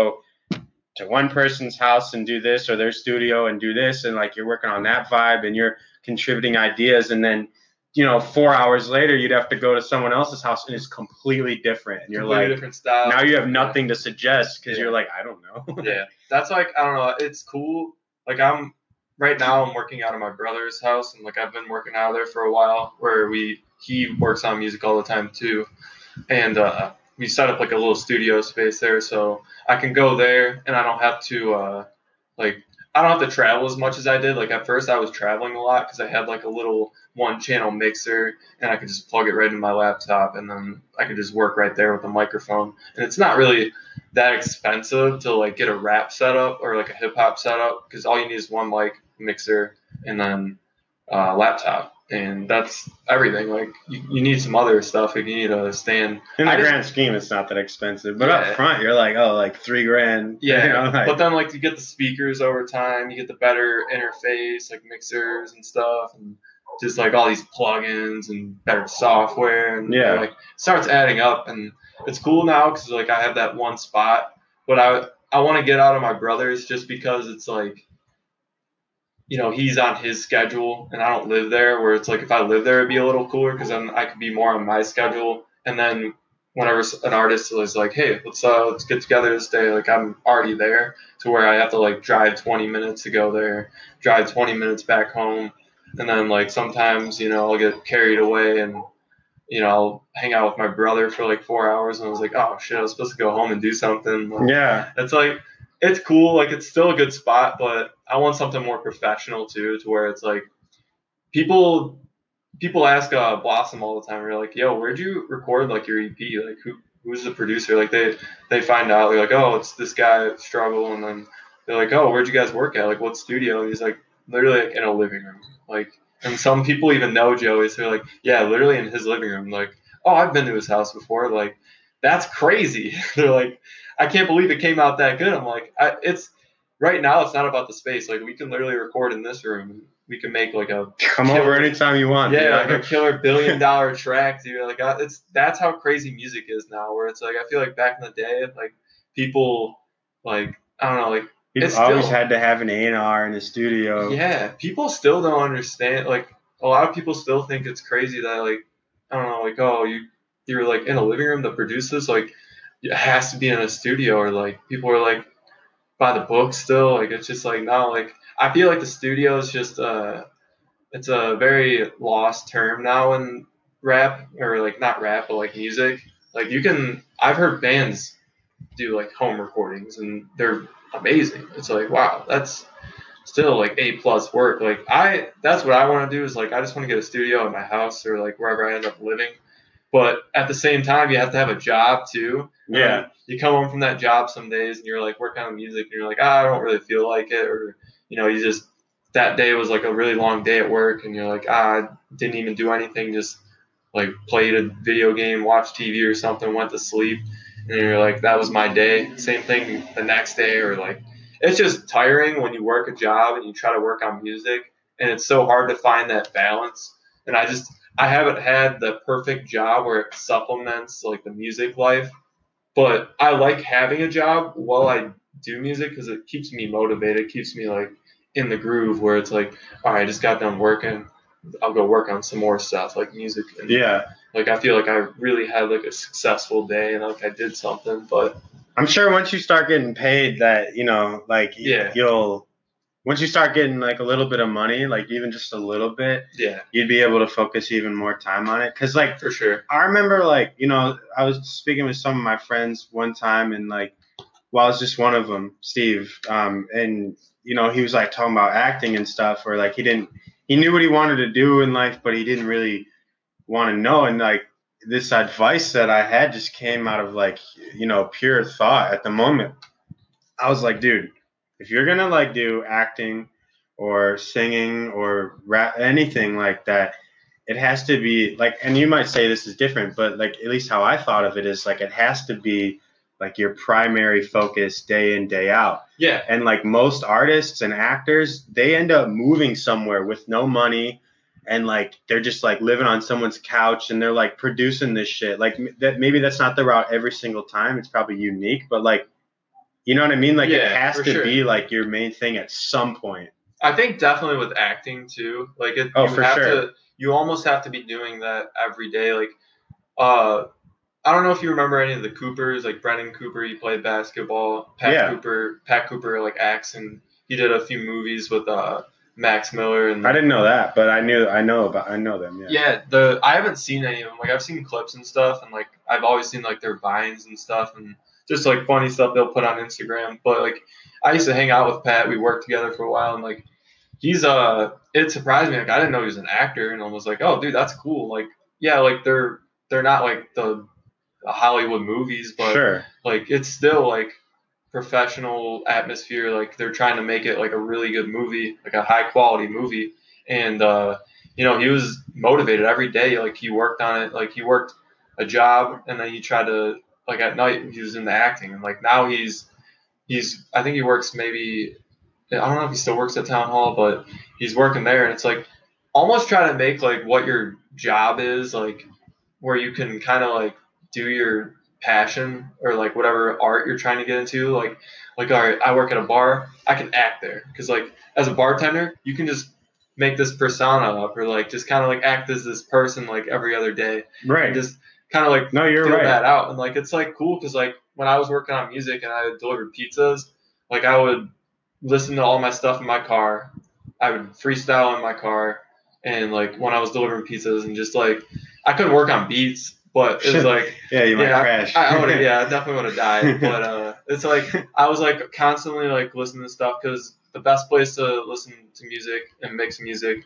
[SPEAKER 1] to one person's house and do this or their studio and do this and like you're working on that vibe and you're contributing ideas and then you know four hours later you'd have to go to someone else's house and it's completely different and you're
[SPEAKER 2] completely
[SPEAKER 1] like
[SPEAKER 2] different style.
[SPEAKER 1] now you have nothing to suggest because
[SPEAKER 2] Yeah.
[SPEAKER 1] you're like i don't know
[SPEAKER 2] yeah, that's like I don't know. It's cool. Like I'm right now. I'm working out of my brother's house, and like I've been working out of there for a while. Where we he works on music all the time too, and uh, we set up like a little studio space there, so I can go there, and I don't have to uh, like I don't have to travel as much as I did. Like at first, I was traveling a lot because I had like a little one channel mixer, and I could just plug it right into my laptop, and then I could just work right there with a microphone. And it's not really that expensive to like get a rap setup or like a hip hop setup because all you need is one mic, mixer, and then uh, laptop, and that's everything. Like you, you need some other stuff. if you need a stand.
[SPEAKER 1] in the
[SPEAKER 2] I just-
[SPEAKER 1] grand scheme it's not that expensive but
[SPEAKER 2] Yeah.
[SPEAKER 1] up front you're like oh like three grand
[SPEAKER 2] Yeah,
[SPEAKER 1] you know, like-
[SPEAKER 2] but then like you get the speakers over time, you get the better interface, like mixers and stuff, and just like all these plugins and better software, and
[SPEAKER 1] Yeah.
[SPEAKER 2] like starts adding up, and it's cool now because like I have that one spot, but I I want to get out of my brother's just because it's like. You know, he's on his schedule and I don't live there. Where it's like if I live there, it'd be a little cooler because then I could be more on my schedule. And then whenever an artist is like, "Hey, let's uh, let's get together this day," like I'm already there to where I have to like drive 20 minutes to go there, drive 20 minutes back home, and then like sometimes you know I'll get carried away and you know I'll hang out with my brother for like four hours and I was like, "Oh shit, I was supposed to go home and do something." Like,
[SPEAKER 1] yeah
[SPEAKER 2] it's like it's cool, like it's still a good spot, but I want something more professional too, to where it's like people people ask uh, Blossom all the time. They're like, "Yo, where'd you record like your EP? Like who who's the producer?" Like they they find out they're like, "Oh, it's this guy Struggle," and then they're like, "Oh, where'd you guys work at? Like what studio?" And he's like, "Literally like, in a living room." Like and some people even know Joey, so they're like, "Yeah, literally in his living room." Like, "Oh, I've been to his house before." Like that's crazy. they're like, "I can't believe it came out that good." I'm like, I, "It's." Right now, it's not about the space. Like we can literally record in this room. We can make like a
[SPEAKER 1] come over anytime you want
[SPEAKER 2] yeah, like a killer billion dollar track, dude. Like I- it's that's how crazy music is now. Where it's like I feel like back in the day, like people like I don't know, like It's
[SPEAKER 1] always
[SPEAKER 2] still-
[SPEAKER 1] had to have an A&R in the studio.
[SPEAKER 2] yeah, people still don't understand. Like a lot of people still think it's crazy that like I don't know, like oh you you're like in a living room that produces like it has to be in a studio or like people are like by the book still. Like it's just like no, like I feel like the studio is just uh it's a very lost term now in rap or like not rap but like music, like you can. I've heard bands do like home recordings and they're amazing. It's like wow, that's still like A plus work. Like I, that's what I want to do is like I just want to get a studio in my house or like wherever I end up living. But at the same time, you have to have a job too.
[SPEAKER 1] Yeah.
[SPEAKER 2] Um, you come home from that job some days and you're like working on music and you're like, ah, I don't really feel like it, or you know, you just that day was like a really long day at work and you're like, ah, I didn't even do anything, just like played a video game, watched TV or something, went to sleep, and you're like, that was my day. Same thing the next day, or like, it's just tiring when you work a job and you try to work on music, and it's so hard to find that balance. And I just, I haven't had the perfect job where it supplements like the music life, but I like having a job while I do music because it keeps me motivated, keeps me like in the groove where it's like, all right, I just got done working. I'll go work on some more stuff like music. And,
[SPEAKER 1] Yeah.
[SPEAKER 2] Like I feel like I really had like a successful day and like I did something, but
[SPEAKER 1] I'm sure once you start getting paid that, you know, like
[SPEAKER 2] Yeah.
[SPEAKER 1] you'll once you start getting like a little bit of money, like even just a little bit,
[SPEAKER 2] yeah,
[SPEAKER 1] you'd be able to focus even more time on it. Cause like
[SPEAKER 2] for sure.
[SPEAKER 1] I remember like, you know, I was speaking with some of my friends one time and like well, I was just one of them, Steve. Um, and you know, he was like talking about acting and stuff or like he didn't he knew what he wanted to do in life, but he didn't really want to know and like this advice that I had just came out of like, you know, pure thought at the moment. I was like, dude, if you're gonna like do acting or singing or rap anything like that, it has to be like and you might say this is different, but like at least how I thought of it is like it has to be like your primary focus day in, day out.
[SPEAKER 2] Yeah,
[SPEAKER 1] And like most artists and actors, they end up moving somewhere with no money and like they're just like living on someone's couch and they're like producing this shit. Like that maybe that's not the route every single time. It's probably unique, but like you know what I mean? Like it has to
[SPEAKER 2] sure.
[SPEAKER 1] be like your main thing at some point.
[SPEAKER 2] I think definitely with acting too. Like it,
[SPEAKER 1] Oh,
[SPEAKER 2] you
[SPEAKER 1] for
[SPEAKER 2] have
[SPEAKER 1] sure.
[SPEAKER 2] to, you almost have to be doing that every day. Like, uh, I don't know if you remember any of the Coopers, like Brendan Cooper. He played basketball. Pat
[SPEAKER 1] Yeah.
[SPEAKER 2] Cooper, Pat Cooper, like acts and he did a few movies with uh Max Miller and
[SPEAKER 1] I didn't know that, but I knew I know about I know them. Yeah.
[SPEAKER 2] Yeah, the I haven't seen any of them. Like I've seen clips and stuff, and like I've always seen like their vines and stuff, and just like funny stuff they'll put on Instagram. But like I used to hang out with Pat. We worked together for a while, and like he's uh, it surprised me. Like I didn't know he was an actor, and I was like, oh, dude, that's cool. Like yeah, like they're they're not like the Hollywood movies, but
[SPEAKER 1] Sure.
[SPEAKER 2] like it's still like professional atmosphere like they're trying to make it like a really good movie like a high quality movie and uh you know he was motivated every day like he worked on it like he worked a job and then he tried to like at night he was in the acting and like now he's he's i think he works maybe i don't know if he still works at town hall but he's working there and it's like almost try to make like what your job is like where you can kind of like do your passion or like whatever art you're trying to get into like like all right i work at a bar i can act there because like as a bartender you can just make this persona up or like just kind of like act as this person like every other day
[SPEAKER 1] Right.
[SPEAKER 2] just kind of like
[SPEAKER 1] No, you're right.
[SPEAKER 2] that out and like it's like cool because like when i was working on music and i delivered pizzas like i would listen to all my stuff in my car i would freestyle in my car and like when i was delivering pizzas and just like i couldn't work on beats but it was like
[SPEAKER 1] Yeah, you might
[SPEAKER 2] yeah,
[SPEAKER 1] crash.
[SPEAKER 2] I, I would yeah, I definitely would have died. But uh, it's like I was like constantly like listening to stuff because the best place to listen to music and mix music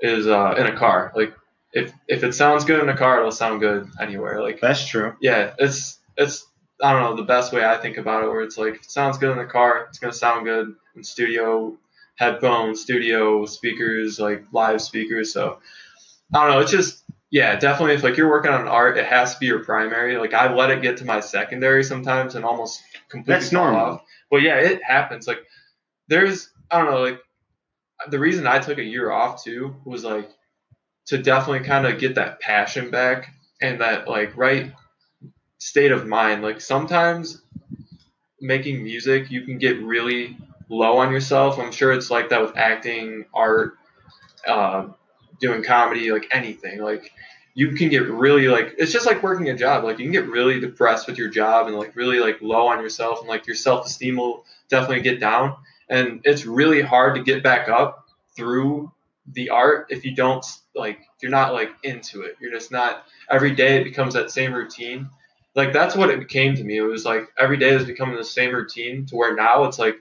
[SPEAKER 2] is uh, in a car. Like if if it sounds good in a car, it'll sound good anywhere. Like
[SPEAKER 1] That's true.
[SPEAKER 2] yeah, it's it's I don't know the best way I think about it. Where it's like if it sounds good in the car, it's gonna sound good in studio headphones, studio speakers, like live speakers. So I don't know. It's just yeah, definitely. If like you're working on art, it has to be your primary. Like I let it get to my secondary sometimes and almost completely
[SPEAKER 1] That's
[SPEAKER 2] fall
[SPEAKER 1] normal.
[SPEAKER 2] off. But yeah, it happens. Like there's I don't know like the reason I took a year off too was like to definitely kind of get that passion back and that like right state of mind. Like sometimes making music, you can get really low on yourself. I'm sure it's like that with acting, art, uh, doing comedy, like anything. Like you can get really like it's just like working a job. Like you can get really depressed with your job and like really like low on yourself and like your self esteem will definitely get down. And it's really hard to get back up through the art if you don't like you're not like into it. You're just not every day it becomes that same routine. Like that's what it became to me. It was like every day is becoming the same routine to where now it's like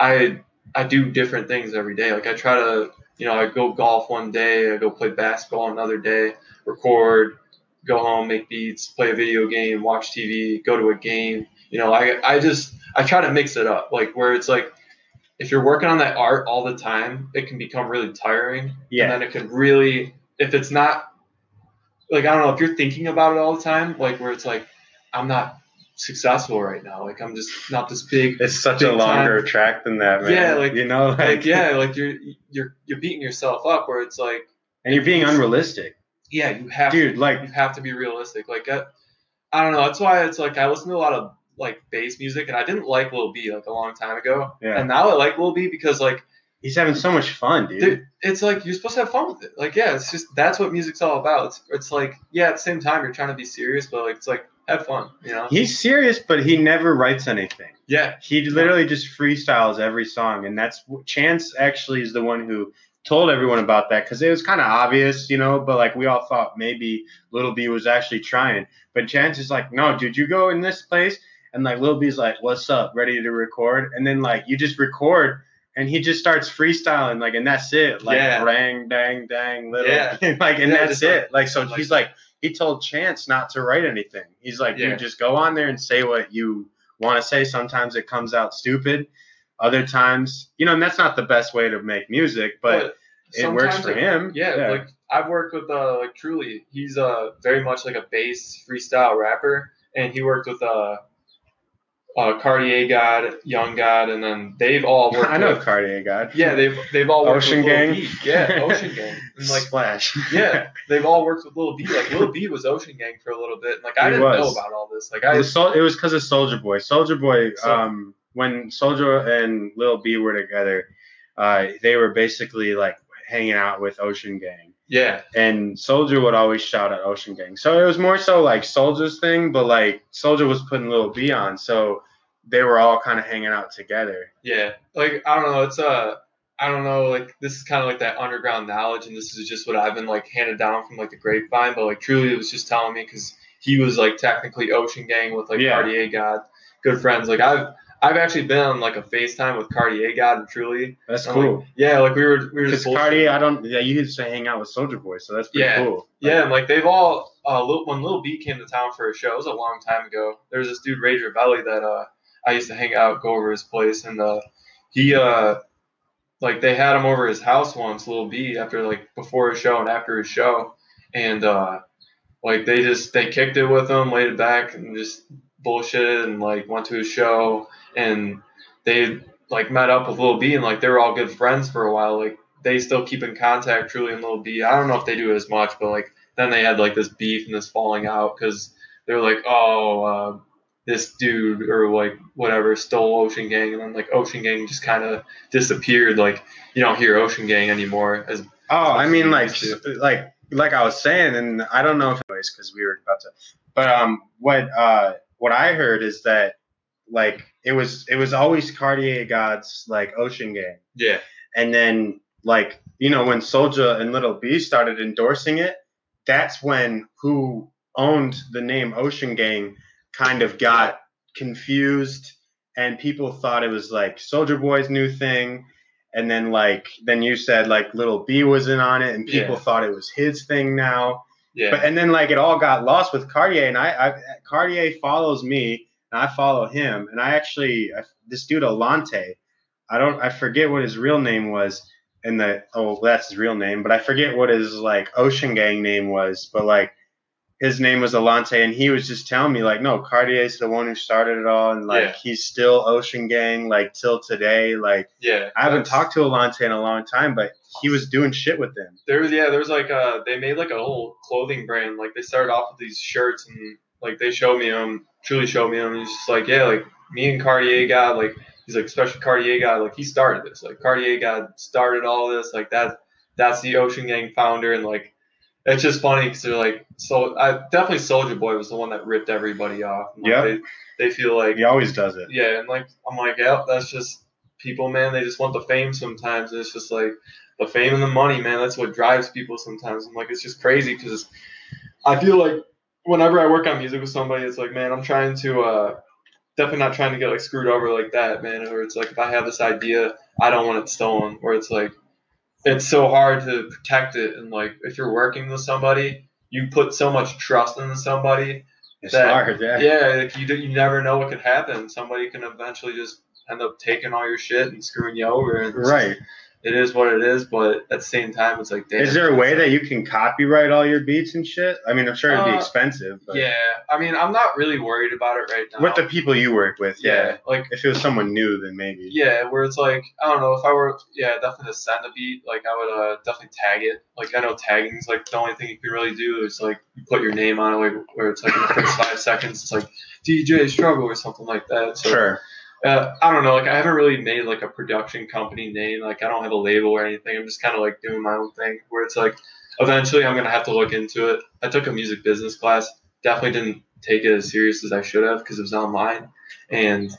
[SPEAKER 2] I I do different things every day. Like I try to you know, I go golf one day, I go play basketball another day, record, go home, make beats, play a video game, watch TV, go to a game. You know, I I just I try to mix it up. Like where it's like if you're working on that art all the time, it can become really tiring.
[SPEAKER 1] Yeah.
[SPEAKER 2] And then it can really if it's not like I don't know, if you're thinking about it all the time, like where it's like I'm not successful right now. Like I'm just not this big
[SPEAKER 1] It's such a
[SPEAKER 2] Big
[SPEAKER 1] longer track than that, man.
[SPEAKER 2] Yeah, like-
[SPEAKER 1] you know, like,
[SPEAKER 2] like yeah, like you're you're you're beating yourself up where it's like
[SPEAKER 1] and you're being unrealistic,
[SPEAKER 2] yeah, you have
[SPEAKER 1] dude.
[SPEAKER 2] to,
[SPEAKER 1] Like,
[SPEAKER 2] you have to be realistic. Like I, I don't know. That's why it's like I listen to a lot of like bass music, and I didn't like Lil B like a long time ago,
[SPEAKER 1] Yeah.
[SPEAKER 2] and now I like Lil B because like
[SPEAKER 1] he's having so much fun, dude.
[SPEAKER 2] dude, it's like you're supposed to have fun with it. Like yeah, it's just that's what music's all about. It's it's like yeah, at the same time you're trying to be serious, but like it's like have fun, you know?
[SPEAKER 1] He's serious, but he never writes anything.
[SPEAKER 2] Yeah,
[SPEAKER 1] He literally just freestyles every song, and that's Chance actually is the one who told everyone about that because it was kind of obvious, you know. But like we all thought maybe Little B was actually trying, but Chance is like, no, dude, you go in this place, and like Little B's like, what's up, ready to record, and then like you just record. And he just starts freestyling, like, and that's it. Like,
[SPEAKER 2] Yeah.
[SPEAKER 1] rang, dang, dang, little,
[SPEAKER 2] Yeah.
[SPEAKER 1] like, and
[SPEAKER 2] Yeah,
[SPEAKER 1] that's
[SPEAKER 2] like-
[SPEAKER 1] it. Like, so
[SPEAKER 2] like-
[SPEAKER 1] he's like, he told Chance not to write anything. He's like,
[SPEAKER 2] Yeah.
[SPEAKER 1] dude, just go on there and say what you want to say. Sometimes it comes out stupid. Other times, you know, and that's not the best way to make music, but it works for
[SPEAKER 2] it-
[SPEAKER 1] him.
[SPEAKER 2] Yeah, like I've worked with uh like Truly. He's uh very much like a bass freestyle rapper, and he worked with uh, uh Cartier God, Young God, and then they've all worked.
[SPEAKER 1] I know
[SPEAKER 2] with,
[SPEAKER 1] Cartier God.
[SPEAKER 2] Yeah, they've they've all worked
[SPEAKER 1] Ocean
[SPEAKER 2] with Lil
[SPEAKER 1] Gang?
[SPEAKER 2] B. Yeah, Ocean Gang. And like
[SPEAKER 1] Splash.
[SPEAKER 2] yeah, they've all worked with Lil B. Like Lil B was Ocean Gang for a little bit. And, like I
[SPEAKER 1] He
[SPEAKER 2] didn't know about all this. Like
[SPEAKER 1] It
[SPEAKER 2] I
[SPEAKER 1] was, it was because of Soulja Boy. Soulja Boy,
[SPEAKER 2] So-
[SPEAKER 1] um, when Soulja and Lil B were together, uh, they were basically like hanging out with Ocean Gang.
[SPEAKER 2] yeah
[SPEAKER 1] and Soulja would always shout at Ocean Gang. So it was more so like Soulja's thing, but like Soulja was putting Lil B on, so they were all kind of hanging out together.
[SPEAKER 2] Yeah, like I don't know. It's uh, I don't know. Like this is kind of like that underground knowledge, and this is just what I've been like handed down from like the grapevine. But like truly, it was just telling me because he was like technically Ocean Gang with like
[SPEAKER 1] Yeah.
[SPEAKER 2] Cartier God, good friends. Like I've I've actually been on like a FaceTime with Cartier God and Truly.
[SPEAKER 1] That's
[SPEAKER 2] I'm
[SPEAKER 1] cool.
[SPEAKER 2] Yeah, like we were we were just.
[SPEAKER 1] Cardi, I don't. Yeah, you used to hang out with Soulja Boy, so that's pretty
[SPEAKER 2] Yeah.
[SPEAKER 1] cool.
[SPEAKER 2] Yeah, and like they've all uh, Lil, when Little B came to town for a show, it was a long time ago. There was this dude Rage Ravelli that uh, I used to hang out, go over his place, and uh, he uh, like they had him over his house once, Lil B, after like before his show and after his show, and uh, like they just they kicked it with him, laid it back, and just bullshitted, and like went to his show, and they like met up with Lil B, and like they were all good friends for a while, like they still keep in contact, Truly and Lil B. I don't know if they do as much, but like then they had like this beef and this falling out because they were like, oh, uh, this dude or like whatever stole Ocean Gang, and then like Ocean Gang just kind of disappeared. Like you don't hear Ocean Gang anymore. As
[SPEAKER 1] Oh, I mean, like, like, like I was saying, and I don't know if it's because we were about to, but um, what uh, what I heard is that like it was it was always Cartier God's like Ocean Gang.
[SPEAKER 2] yeah,
[SPEAKER 1] And then, like, you know, when Soulja and Little B started endorsing it, that's when who owned the name Ocean Gang kind of got confused and people thought it was like Soulja Boy's new thing. And then, like, then you said like Little B was in on it, and people
[SPEAKER 2] Yeah.
[SPEAKER 1] thought it was his thing now.
[SPEAKER 2] yeah,
[SPEAKER 1] But and then like it all got lost with Cartier, and I, I Cartier follows me, and I follow him, and I actually I, this dude Alante, I don't I forget what his real name was, and the oh that's his real name, but I forget what his like Ocean Gang name was, but like his name was Alante, and he was just telling me like no Cartier's the one who started it all, and like
[SPEAKER 2] Yeah.
[SPEAKER 1] he's still Ocean Gang like till today, like
[SPEAKER 2] yeah.
[SPEAKER 1] I haven't talked to Alante in a long time, but he was doing shit with them.
[SPEAKER 2] There was yeah, there was like uh they made like a whole clothing brand. Like they started off with these shirts and like they showed me them, truly showed me them. And he's just like yeah, like me and Cartier got like he's like especially Cartier got like he started this. Like Cartier got started all this. Like that that's the Ocean Gang founder and like it's just funny because they're like so I definitely Soulja Boy was the one that ripped everybody off. Like,
[SPEAKER 1] Yep.
[SPEAKER 2] They, they feel like
[SPEAKER 1] He always does it.
[SPEAKER 2] yeah, and like I'm like, yeah, that's just people, man. They just want the fame sometimes, and it's just like the fame and the money, man. That's what drives people sometimes. I'm like, it's just crazy because I feel like whenever I work on music with somebody, it's like, man, I'm trying to uh, definitely not trying to get like screwed over like that, man. Or it's like if I have this idea, I don't want it stolen. Where it's like it's so hard to protect it, and like if you're working with somebody, you put so much trust into somebody.
[SPEAKER 1] It's
[SPEAKER 2] that-
[SPEAKER 1] hard, yeah.
[SPEAKER 2] Yeah, like you do, you never know what could happen. Somebody can eventually just end up taking all your shit and screwing you over. And
[SPEAKER 1] Right.
[SPEAKER 2] It is what it is, but at the same time, it's like, damn.
[SPEAKER 1] Is there a way that you can copyright all your beats and shit? I mean, I'm sure it'd be
[SPEAKER 2] Uh,
[SPEAKER 1] expensive, but
[SPEAKER 2] Yeah, I mean, I'm not really worried about it right now.
[SPEAKER 1] with the people you work with, yeah.
[SPEAKER 2] yeah, like
[SPEAKER 1] If it was someone new, then maybe.
[SPEAKER 2] yeah, where it's like I don't know if I were yeah definitely to send a beat, like I would uh, definitely tag it. Like I know tagging is like the only thing you can really do is like you put your name on it, like where it's like in the first five seconds, it's like DJ Struggle or something like that. So
[SPEAKER 1] Sure.
[SPEAKER 2] Uh, I don't know. Like I haven't really made like a production company name. Like I don't have a label or anything. I'm just kind of like doing my own thing. Where it's like eventually I'm gonna have to look into it. I took a music business class. Definitely didn't take it as serious as I should have because it was online, and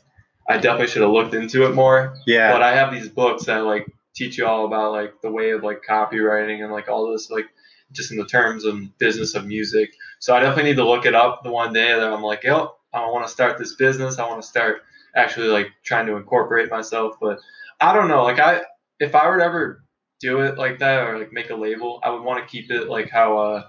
[SPEAKER 2] I definitely should have looked into it more.
[SPEAKER 1] Yeah.
[SPEAKER 2] But I have these books that like teach you all about like the way of like copywriting and like all this like just in the terms of business of music. So I definitely need to look it up the one day that I'm like, yo, I want to start this business. I want to start actually like trying to incorporate myself. But I don't know. Like I, if I were to ever do it like that or like make a label, I would want to keep it like how uh,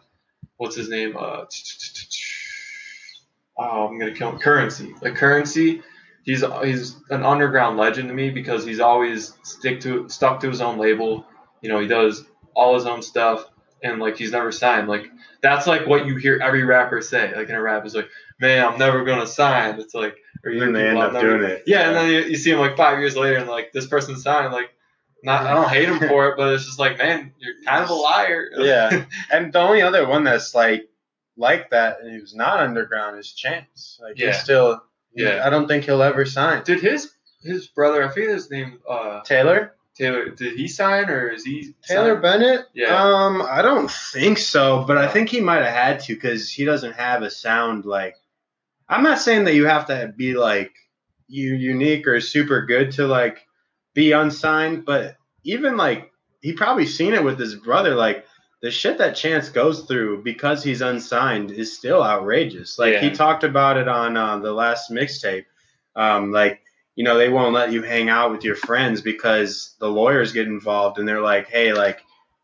[SPEAKER 2] what's his name? Uh, oh, I'm gonna kill him. Currency. Like currency. He's he's an underground legend to me because he's always stick to stuck to his own label. You know, he does all his own stuff and like he's never signed. Like that's like what you hear every rapper say. Like in a rap is like, man, I'm never gonna sign. It's like, or
[SPEAKER 1] And they end up
[SPEAKER 2] never-"
[SPEAKER 1] doing it.
[SPEAKER 2] Yeah, and then you, you see him like five years later, and like this person signed. Like, not I don't hate him for it, but it's just like, man, you're kind of a liar.
[SPEAKER 1] Yeah. and the only other one that's like like that and who's not underground is Chance. Like
[SPEAKER 2] Yeah.
[SPEAKER 1] he's still
[SPEAKER 2] Yeah.
[SPEAKER 1] I don't think he'll ever sign.
[SPEAKER 2] Did his his brother? I forget his name. Uh,
[SPEAKER 1] Taylor?
[SPEAKER 2] Taylor. Did he sign or is he
[SPEAKER 1] Taylor
[SPEAKER 2] signed?
[SPEAKER 1] Bennett?
[SPEAKER 2] Yeah.
[SPEAKER 1] Um, I don't think so, but I think he might have had to because he doesn't have a sound like. I'm not saying that you have to be like you unique or super good to like be unsigned, but even like he probably seen it with his brother. Like the shit that Chance goes through because he's unsigned is still outrageous. Like he talked about it on uh, the last mixtape. Um, like you know they won't let you hang out with your friends because the lawyers get involved and they're like, hey, like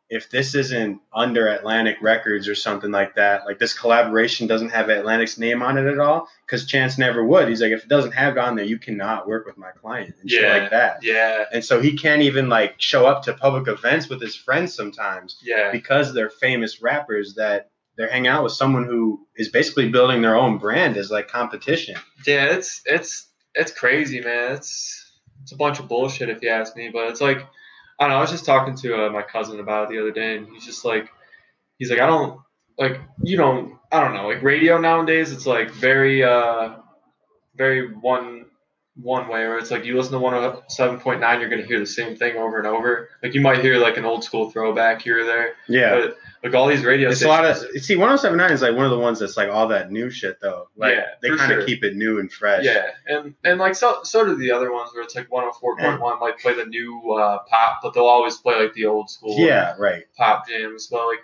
[SPEAKER 1] if this isn't under Atlantic Records or something like that, like this collaboration doesn't have Atlantic's name on it at all, because Chance never would. He's like, if it doesn't have it on there, you cannot work with my client and shit like that.
[SPEAKER 2] Yeah.
[SPEAKER 1] And so he can't even like show up to public events with his friends sometimes
[SPEAKER 2] Yeah.
[SPEAKER 1] because they're famous rappers that they're hanging out with someone who is basically building their own brand as like competition.
[SPEAKER 2] Yeah, it's it's it's crazy, man. It's it's a bunch of bullshit if you ask me. But it's like I don't know. I was just talking to uh, my cousin about it the other day, and he's just like, he's like, I don't like you don't I don't know like radio nowadays. It's like very uh very one one way where it's like you listen to 107.9 you're going to hear the same thing over and over like you might hear like an old school throwback here or there
[SPEAKER 1] Yeah.
[SPEAKER 2] but like all these radio
[SPEAKER 1] It's a lot of see 1079 is like one of the ones that's like all that new shit though. Like
[SPEAKER 2] Yeah,
[SPEAKER 1] they kind of
[SPEAKER 2] sure.
[SPEAKER 1] keep it new and fresh.
[SPEAKER 2] Yeah, and and like so so do the other ones where it's like 104.1 might play the new uh, pop, but they'll always play like the old school
[SPEAKER 1] Yeah, right.
[SPEAKER 2] pop jams. But like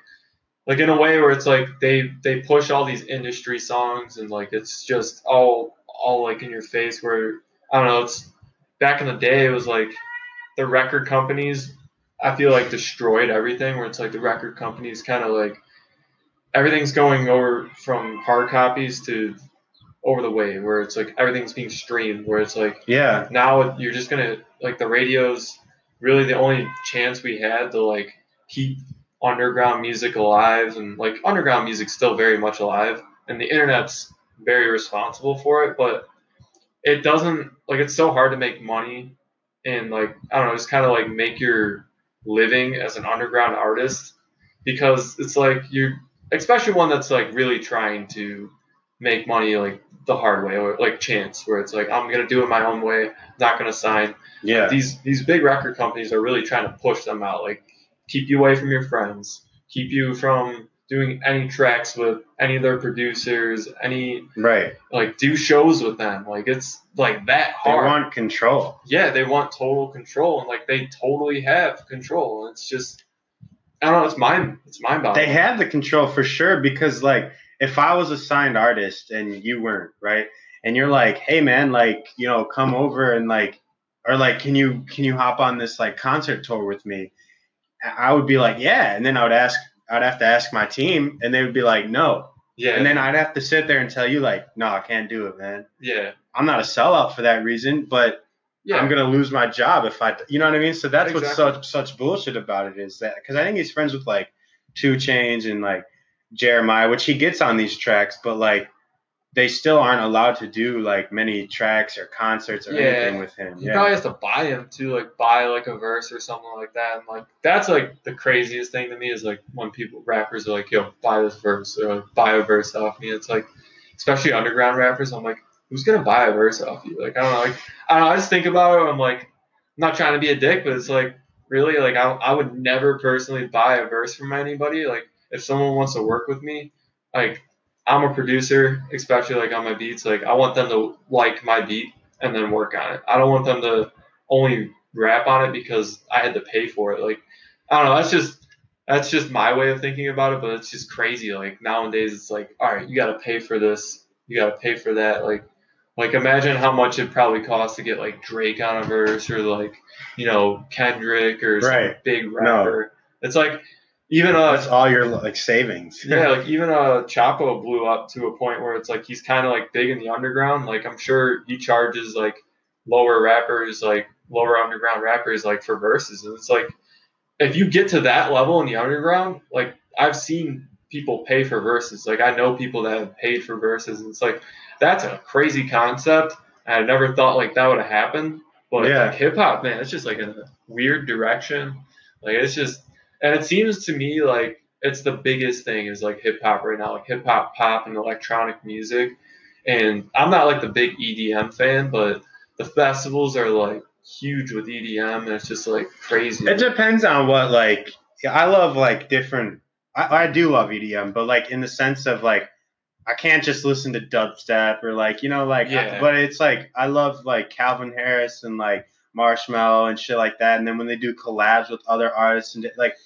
[SPEAKER 2] like in a way where it's like they they push all these industry songs and like it's just all all like in your face. Where I don't know, it's back in the day it was like the record companies. I feel like destroyed everything. Where it's like the record companies kind of like everything's going over from hard copies to over the wave where it's like everything's being streamed where it's like
[SPEAKER 1] Yeah.
[SPEAKER 2] now you're just gonna like the radio's really the only chance we had to like keep underground music alive and like underground music's still very much alive and the internet's very responsible for it but it doesn't like it's so hard to make money and like i don't know just kind of like make your living as an underground artist because it's like you're especially one that's like really trying to make money like the hard way or like chance where it's like i'm gonna do it my own way not gonna sign
[SPEAKER 1] Yeah.
[SPEAKER 2] these these big record companies are really trying to push them out like keep you away from your friends keep you from doing any tracks with any of their producers, any
[SPEAKER 1] Right.
[SPEAKER 2] like do shows with them. Like it's like that hard.
[SPEAKER 1] They want control.
[SPEAKER 2] yeah, they want total control, and like they totally have control. It's just, I don't know, it's mind, it's mind boggling.
[SPEAKER 1] They have the control for sure because like if I was a signed artist and you weren't, right? And you're like, "Hey man, like, you know, come over and like or like can you can you hop on this like concert tour with me?" I would be like, "Yeah." And then I would ask I'd have to ask my team and they would be like, "No."
[SPEAKER 2] yeah,
[SPEAKER 1] And then I'd have to sit there and tell you like, "No, I can't do it, man."
[SPEAKER 2] yeah,
[SPEAKER 1] I'm not a sellout for that reason, but
[SPEAKER 2] yeah,
[SPEAKER 1] I'm gonna lose my job if I, you know what I mean. So that's
[SPEAKER 2] Exactly.
[SPEAKER 1] what's such such bullshit about it is that because I think he's friends with like 2 Chainz and like Jeremiah, which he gets on these tracks, but like they still aren't allowed to do like many tracks or concerts or
[SPEAKER 2] Yeah.
[SPEAKER 1] anything with him.
[SPEAKER 2] He
[SPEAKER 1] Yeah,
[SPEAKER 2] probably has to buy him too, like buy like a verse or something like that. And like that's like the craziest thing to me is like when people rappers are like, "Yo, buy this verse," or like, "Buy a verse off me." It's like, especially underground rappers, I'm like, who's gonna buy a verse off you? Like I don't know, like I don't know. I just think about it. I'm like, I'm not trying to be a dick, but it's like really like I, I would never personally buy a verse from anybody. Like if someone wants to work with me, like I'm a producer, especially like on my beats. Like I want them to like my beat and then work on it. I don't want them to only rap on it because I had to pay for it. Like I don't know. That's just that's just my way of thinking about it. But it's just crazy. Like nowadays, it's like all right, you got to pay for this. You got to pay for that. Like like imagine how much it probably costs to get like Drake on a verse or like you know Kendrick or some big rapper. It's like even uh
[SPEAKER 1] that's all your like savings.
[SPEAKER 2] yeah, like even uh Chapo blew up to a point where it's like he's kind of like big in the underground. Like I'm sure he charges like lower rappers, like lower underground rappers, like for verses, and it's like if you get to that level in the underground, like I've seen people pay for verses. Like I know people that have paid for verses, and it's like that's a crazy concept. I never thought like that would have happened. But
[SPEAKER 1] Yeah.
[SPEAKER 2] like hip hop, man, it's just like a weird direction. Like it's just, and it seems to me like it's the biggest thing is like hip hop right now, like hip hop, pop, and electronic music. And I'm not like the big EDM fan, but the festivals are like huge with EDM, and it's just like crazy.
[SPEAKER 1] It depends on what like I love like different I, I do love EDM, but like in the sense of like I can't just listen to dubstep or like you know like
[SPEAKER 2] Yeah.
[SPEAKER 1] but it's like I love like Calvin Harris and like Marshmello and shit like that and then when they do collabs with other artists and like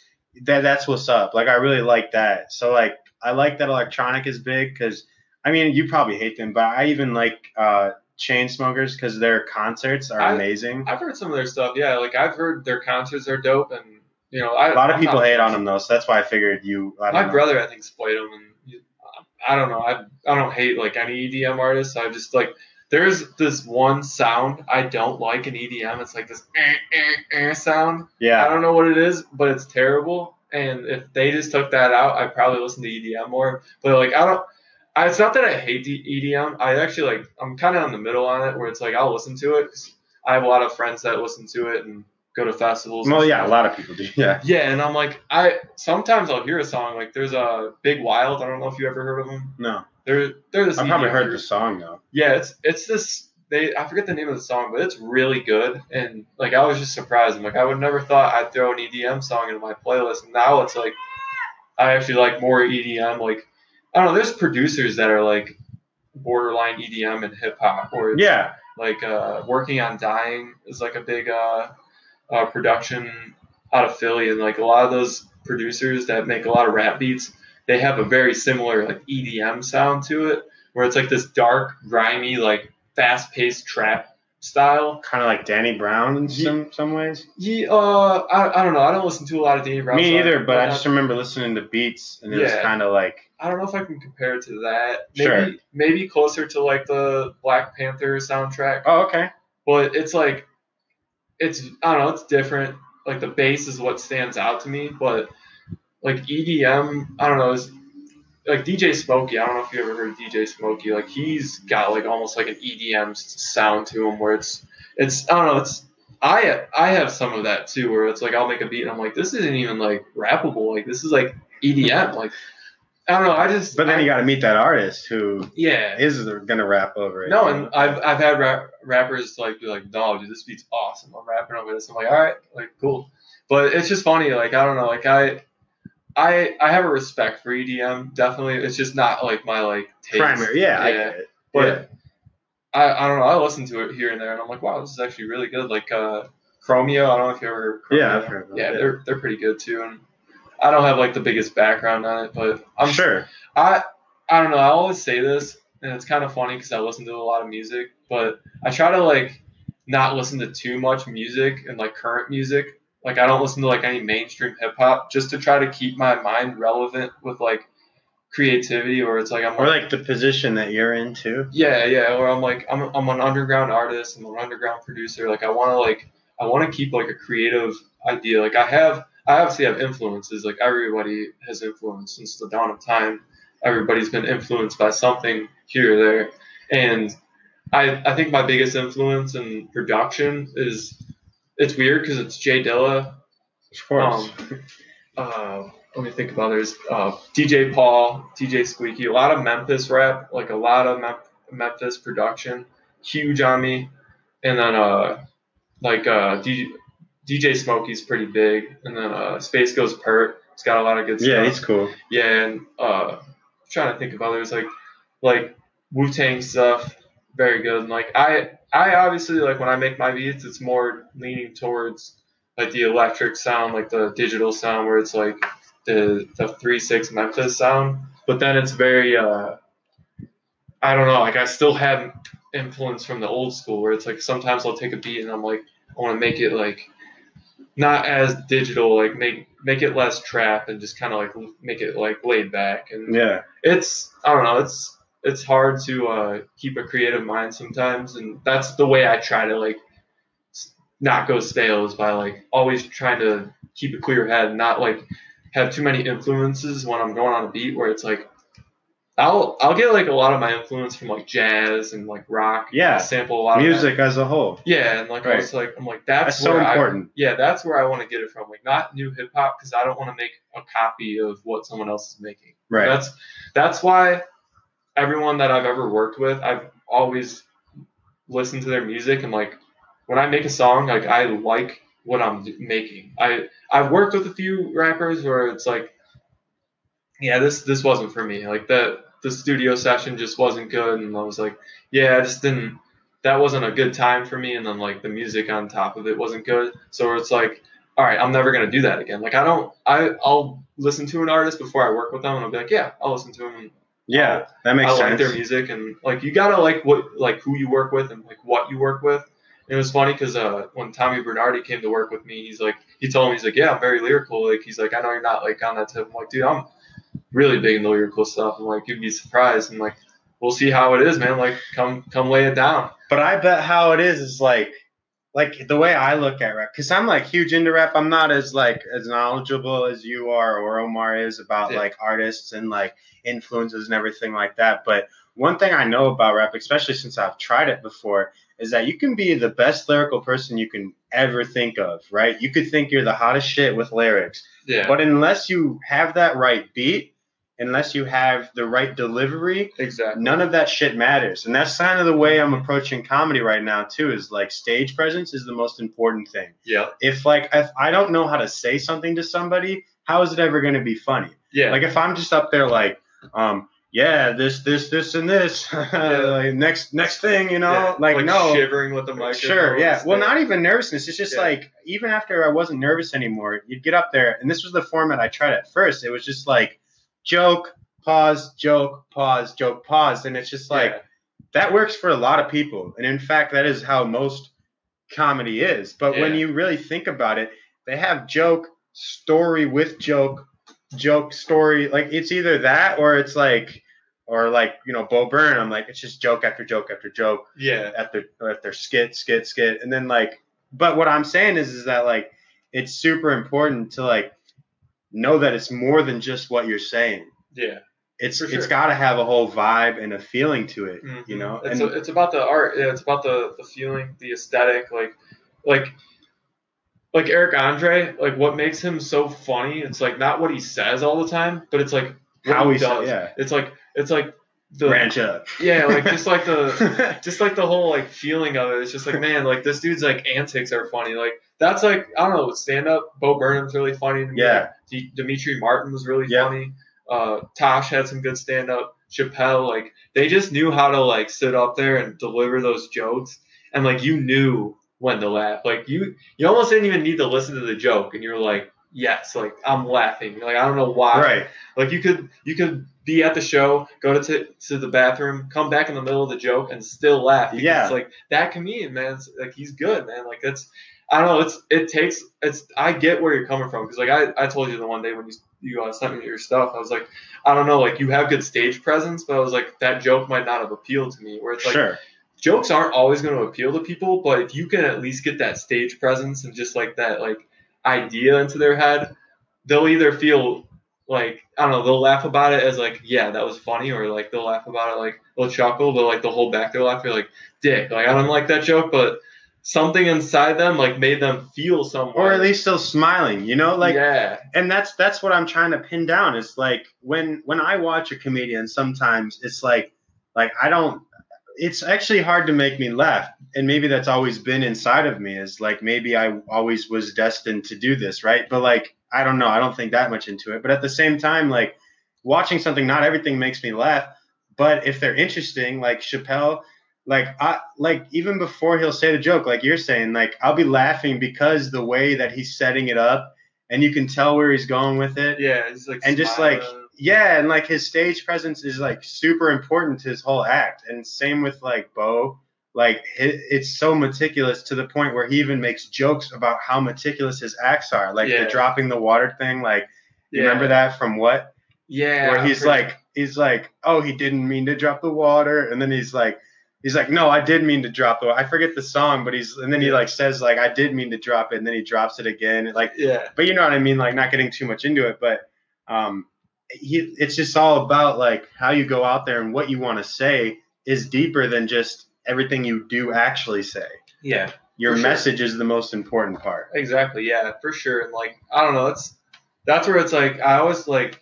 [SPEAKER 1] that that's what's up. Like I really like that. So like I like that electronic is big cuz I mean you probably hate them, but I even like uh Chainsmokers cuz their concerts are
[SPEAKER 2] I-
[SPEAKER 1] amazing.
[SPEAKER 2] I've heard some of their stuff. Yeah, like I've heard their concerts are dope, and you know, I,
[SPEAKER 1] A lot of
[SPEAKER 2] I'm
[SPEAKER 1] people hate on them though, so that's why I figured you. I don't
[SPEAKER 2] My
[SPEAKER 1] know.
[SPEAKER 2] brother, I think, played them, and I don't know. I I don't hate like any EDM artist. I just like there's this one sound I don't like in EDM. It's like this eh, eh, eh sound.
[SPEAKER 1] Yeah.
[SPEAKER 2] I don't know what it is, but it's terrible. And if they just took that out, I'd probably listen to EDM more. But like I don't. I, it's not that I hate the EDM. I actually like. I'm kind of in the middle on it, where it's like I'll listen to it 'cause I have a lot of friends that listen to it and go to festivals.
[SPEAKER 1] well, yeah, a lot of people do. Yeah,
[SPEAKER 2] Yeah, and I'm like, I sometimes I'll hear a song like there's a Big Wild. I don't know if you ever heard of them.
[SPEAKER 1] no,
[SPEAKER 2] They're they're this.
[SPEAKER 1] I've probably heard the song though.
[SPEAKER 2] Yeah, it's it's this. They I forget the name of the song, but it's really good. And like I was just surprised. I'm like I would never thought I'd throw an EDM song into my playlist. And now it's like I actually like more EDM. Like I don't know. There's producers that are like borderline EDM and hip hop, or
[SPEAKER 1] Yeah,
[SPEAKER 2] like uh, working on dying is like a big uh, uh, production out of philly and like a lot of those producers that make a lot of rap beats they have a very similar like edm sound to it where it's like this dark grimy like fast-paced trap style
[SPEAKER 1] kind of like Danny Brown in some some ways.
[SPEAKER 2] Yeah, uh I, I don't know i don't listen to a lot of danny brown
[SPEAKER 1] Me
[SPEAKER 2] so
[SPEAKER 1] either, but I just remember listening to beats and it was kind of like
[SPEAKER 2] I don't know if i can compare it to that maybe
[SPEAKER 1] Sure.
[SPEAKER 2] maybe closer to like the black panther soundtrack
[SPEAKER 1] oh okay,
[SPEAKER 2] but it's like it's I don't know, it's different. Like the bass is what stands out to me, but like EDM, I don't know, is like DJ Smokey. I don't know if you ever heard of DJ Smokey. Like he's got like almost like an EDM sound to him, where it's it's I don't know, it's I I have some of that too, where it's like I'll make a beat and I'm like, this isn't even like rappable. Like this is like EDM. Like I don't know, I just
[SPEAKER 1] but then
[SPEAKER 2] I-
[SPEAKER 1] you got to meet that artist who
[SPEAKER 2] yeah
[SPEAKER 1] is gonna rap over it.
[SPEAKER 2] no, and? I've I've had rap, rappers like be like, "No, dude, this beat's awesome. I'm rapping over this." I'm like, "All right, like cool," but it's just funny. Like I don't know, like I I I have a respect for EDM. Definitely, it's just not like my like taste.
[SPEAKER 1] Primary, yeah, I
[SPEAKER 2] Yeah.
[SPEAKER 1] get it.
[SPEAKER 2] But
[SPEAKER 1] Yeah.
[SPEAKER 2] I, I don't know. I listen to it here and there, and I'm like, wow, this is actually really good. Like uh, Chromeo. I don't know if you ever. Heard Chromeo.
[SPEAKER 1] Yeah, I've heard of it,
[SPEAKER 2] Yeah,
[SPEAKER 1] yeah.
[SPEAKER 2] they're they're pretty good too. And I don't have like the biggest background on it, but I'm
[SPEAKER 1] sure.
[SPEAKER 2] I I don't know. I always say this, and it's kind of funny because I listen to a lot of music, but I try to like not listen to too much music and like current music. Like I don't listen to like any mainstream hip hop just to try to keep my mind relevant with like creativity. Or it's like I'm
[SPEAKER 1] Or like the position that you're in too.
[SPEAKER 2] yeah, yeah. Or I'm like I'm I'm an underground artist. I'm an underground producer. Like I want to like I want to keep like a creative idea. Like I have I obviously have influences. Like everybody has influence since the dawn of time. Everybody's been influenced by something here or there, and I I think my biggest influence in production is it's weird because it's J Dilla.
[SPEAKER 1] Of course.
[SPEAKER 2] Um, uh, let me think of others. Uh, DJ Paul, DJ Squeaky, a lot of Memphis rap, like a lot of Mem- Memphis production, huge on me. And then uh, like uh, DJ, DJ Smokey's pretty big, and then uh, SpaceGhostPurrp. It's got a lot of good stuff.
[SPEAKER 1] yeah, he's cool.
[SPEAKER 2] Yeah, and uh, I'm trying to think of others like like Wu Tang stuff, very good. And like I I obviously like when I make my beats, it's more leaning towards like the electric sound, like the digital sound, where it's like the the three six Memphis sound. But then it's very uh, I don't know, like I still have influence from the old school, where it's like sometimes I'll take a beat and I'm like I want to make it like not as digital, like make make it less trap and just kind of like make it like laid back. And
[SPEAKER 1] Yeah.
[SPEAKER 2] it's I don't know, it's it's hard to uh, keep a creative mind sometimes, and that's the way I try to like not go stale is by like always trying to keep a clear head, and not like have too many influences when I'm going on a beat where it's like. I'll I'll get like a lot of my influence from like jazz and like rock.
[SPEAKER 1] Yeah.
[SPEAKER 2] I sample a lot of.
[SPEAKER 1] Music as a whole.
[SPEAKER 2] Yeah, and like I
[SPEAKER 1] Right.
[SPEAKER 2] was like, I'm like that's,
[SPEAKER 1] That's so
[SPEAKER 2] where I-
[SPEAKER 1] important.
[SPEAKER 2] yeah, that's where I want to get it from. Like not new hip hop because I don't want to make a copy of what someone else is making.
[SPEAKER 1] Right.
[SPEAKER 2] That's that's why everyone that I've ever worked with, I've always listened to their music and like when I make a song, like I like what I'm making. I I've worked with a few rappers where it's like, yeah, this this wasn't for me. Like the the studio session just wasn't good, and I was like, yeah, I just didn't. That wasn't a good time for me, and then like the music on top of it wasn't good. So it's like, all right, I'm never gonna do that again. Like I don't, I I'll listen to an artist before I work with them, and I'll be like, yeah, I'll listen to them.
[SPEAKER 1] Yeah, that makes sense.
[SPEAKER 2] I like their music, and like you gotta like what like who you work with and like what you work with. And it was funny because uh, when Tommy Bernardi came to work with me, he's like, he told me he's like, yeah, I'm very lyrical. Like he's like, I know you're not like on that tip. I'm like, dude, I'm really big into lyrical stuff. I'm like, you'd be surprised, and like, we'll see how it is, man. Like, come come lay it down.
[SPEAKER 1] But I bet how it is is like, like the way I look at rap, because I'm like huge into rap. I'm not as like as knowledgeable as you are or Omar is about
[SPEAKER 2] Yeah.
[SPEAKER 1] like artists and like influences and everything like that. But one thing I know about rap, especially since I've tried it before, is that you can be the best lyrical person you can ever think of, right? You could think you're the hottest shit with lyrics,
[SPEAKER 2] Yeah,
[SPEAKER 1] but unless you have that right beat, unless you have the right delivery,
[SPEAKER 2] exactly.
[SPEAKER 1] none of that shit matters and that's kind of the way i'm approaching comedy right now too is like stage presence is the most important thing
[SPEAKER 2] Yeah,
[SPEAKER 1] if like if i don't know how to say something to somebody how is it ever going to be funny
[SPEAKER 2] yeah,
[SPEAKER 1] like if i'm just up there like um yeah this this this and this like, next next thing you know
[SPEAKER 2] yeah.
[SPEAKER 1] like, no
[SPEAKER 2] shivering with the microphone.
[SPEAKER 1] Sure, yeah. Well, not even nervousness. It's just
[SPEAKER 2] Yeah.
[SPEAKER 1] like even after I wasn't nervous anymore, you'd get up there, and this was the format I tried at first. It was just like joke, pause, joke, pause, joke, pause, and it's just like
[SPEAKER 2] Yeah.
[SPEAKER 1] that works for a lot of people, and in fact, that is how most comedy is. But when you really think about it, they have joke, story with joke, joke, story. Like it's either that or it's like. Or like you know Bo Burnham, I'm like it's just joke after joke after joke,
[SPEAKER 2] yeah,
[SPEAKER 1] at their skit, skit, skit, and then like, but what I'm saying is, is that like, it's super important to like know that it's more than just what you're saying.
[SPEAKER 2] yeah.
[SPEAKER 1] It's
[SPEAKER 2] For
[SPEAKER 1] it's
[SPEAKER 2] sure.
[SPEAKER 1] got to have a whole vibe and a feeling to it,
[SPEAKER 2] Mhm.
[SPEAKER 1] you know.
[SPEAKER 2] it's,
[SPEAKER 1] And
[SPEAKER 2] it's about the art. Yeah, it's about the the feeling, the aesthetic. Like, like, like Eric Andre. Like, what makes him so funny? It's like not what he says all the time, but it's like
[SPEAKER 1] how
[SPEAKER 2] he
[SPEAKER 1] we say,
[SPEAKER 2] does.
[SPEAKER 1] yeah,
[SPEAKER 2] It's like it's like the
[SPEAKER 1] Ranch up.
[SPEAKER 2] yeah, like just like the just like the whole like feeling of it. It's just like man, like this dude's like antics are funny. Like that's like I don't know, stand up. Bo Burnham's really funny to me. D- Demetri Martin was really
[SPEAKER 1] Yep.
[SPEAKER 2] funny. Uh, Tosh had some good stand up. Chappelle, like they just knew how to like sit up there and deliver those jokes, and like you knew when to laugh. Like you, you almost didn't even need to listen to the joke, and you're like, yes, like I'm laughing. Like I don't know why.
[SPEAKER 1] right.
[SPEAKER 2] Like you could you could be at the show, go to t- to the bathroom, come back in the middle of the joke, and still laugh.
[SPEAKER 1] Yeah.
[SPEAKER 2] it's like that comedian, man. Like he's good, man. Like that's I don't know. It's it takes it's. I get where you're coming from because like I, I told you the one day when you you uh, sent me your stuff, I was like I don't know. Like you have good stage presence, but I was like that joke might not have appealed to me. Where it's like
[SPEAKER 1] sure.
[SPEAKER 2] jokes aren't always going to appeal to people, but if you can at least get that stage presence and just like that like idea into their head, they'll either feel like I don't know, they'll laugh about it as like, yeah, that was funny, or like they'll laugh about it like they'll chuckle, but like they'll hold back their laugh, they're like, dick, like I don't like that joke, but something inside them like made them feel some
[SPEAKER 1] Or at least still smiling, you know? Like
[SPEAKER 2] yeah,
[SPEAKER 1] and that's that's what I'm trying to pin down. It's like when when I watch a comedian, sometimes it's like like I don't. It's actually hard to make me laugh, and maybe that's always been inside of me. Is like maybe I always was destined to do this, right? But like I don't know. I don't think that much into it. But at the same time, like watching something, not everything makes me laugh. But if they're interesting, like Chappelle, like I like even before he'll say the joke, like you're saying, like I'll be laughing because the way that he's setting it up, and you can tell where he's going with it.
[SPEAKER 2] yeah, it's like
[SPEAKER 1] And just like yeah, and like his stage presence is like super important to his whole act. And same with like Bo, like it's so meticulous to the point where he even makes jokes about how meticulous his acts are, like
[SPEAKER 2] Yeah.
[SPEAKER 1] the dropping the water thing. Like you
[SPEAKER 2] yeah,
[SPEAKER 1] remember that from what?
[SPEAKER 2] yeah,
[SPEAKER 1] where he's like he's like oh he didn't mean to drop the water and then he's like he's like no i did mean to drop the i forget the song but he's and then he like says like i did mean to drop it and then he drops it again like
[SPEAKER 2] yeah,
[SPEAKER 1] but you know what i mean like not getting too much into it but um he, it's just all about like how you go out there and what you want to say is deeper than just everything you do actually say
[SPEAKER 2] yeah.
[SPEAKER 1] your
[SPEAKER 2] For sure.
[SPEAKER 1] message is the most important part
[SPEAKER 2] Exactly, yeah, for sure. And like, I don't know, it's that's where it's like I always like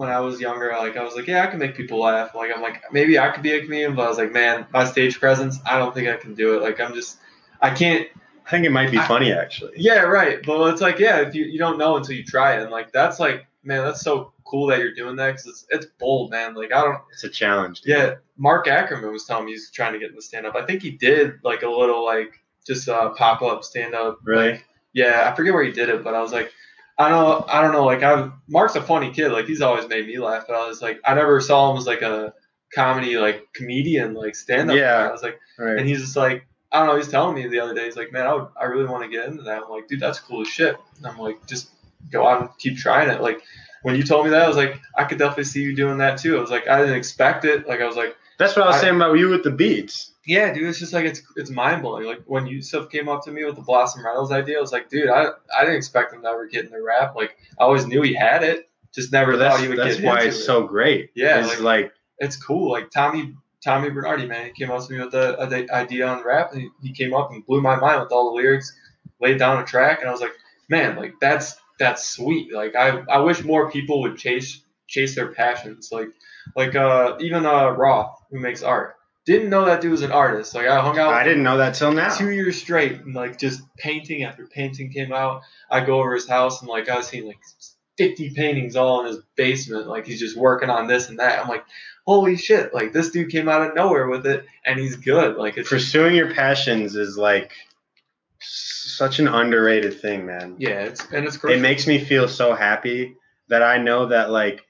[SPEAKER 2] when I was younger, like I was like, yeah, I can make people laugh. Like I'm like maybe I could be a comedian, but I was like, man, my stage presence, I don't think I can do it. Like I'm just, I can't.
[SPEAKER 1] i think it might be
[SPEAKER 2] I-
[SPEAKER 1] funny actually
[SPEAKER 2] Yeah, right. But it's like, yeah, if you you don't know until you try it, and like that's like, man, that's so cool that you're doing that because it's it's bold, man. Like I don't.
[SPEAKER 1] it's a challenge dude.
[SPEAKER 2] Yeah, Mark Ackerman was telling me he's trying to get into stand up. I think he did like a little like just uh, pop up stand up.
[SPEAKER 1] really
[SPEAKER 2] Yeah, I forget where he did it, but I was like, I don't, I don't know. Like, I Mark's a funny kid. Like, he's always made me laugh. But I was like, I never saw him as like a comedy like comedian like stand up.
[SPEAKER 1] Yeah.
[SPEAKER 2] I was like,
[SPEAKER 1] right
[SPEAKER 2] and he's just like, I don't know. He's telling me the other day. He's like, man, I, would, I really want to get into that. I'm like, dude, that's cool as shit. And I'm like, just go out and keep trying it. Like, when you told me that, I was like, I could definitely see you doing that too. I was like, I didn't expect it. Like, I was like.
[SPEAKER 1] That's what I was
[SPEAKER 2] I-
[SPEAKER 1] saying about you with the beats.
[SPEAKER 2] Yeah, dude, it's just like it's it's mind blowing. Like when Yusuf came up to me with the Blossom Reynolds idea, I was like, dude, I I didn't expect him to ever get into rap. Like I always knew he had it, just never thought he would
[SPEAKER 1] that's
[SPEAKER 2] get
[SPEAKER 1] why it's
[SPEAKER 2] it.
[SPEAKER 1] so great.
[SPEAKER 2] Yeah,
[SPEAKER 1] it's
[SPEAKER 2] like-
[SPEAKER 1] like,
[SPEAKER 2] It's cool. Like Tommy Tommy Bernardi, man, he came up to me with the, the idea on rap, and he, he came up and blew my mind with all the lyrics, laid down a track, and I was like, man, like that's that's sweet. Like I I wish more people would chase chase their passions. Like like uh even uh Roth who makes art didn't know that dude was an artist. Like I hung out.
[SPEAKER 1] I didn't know that till now.
[SPEAKER 2] two years straight and like just painting after painting came out i go over his house and like i was seeing like 50 paintings all in his basement like he's just working on this and that i'm like holy shit like this dude came out of nowhere with it and he's good like it's just,
[SPEAKER 1] Pursuing your passions is like such an underrated thing, man.
[SPEAKER 2] yeah it's and it's crazy
[SPEAKER 1] It makes me feel so happy that I know that like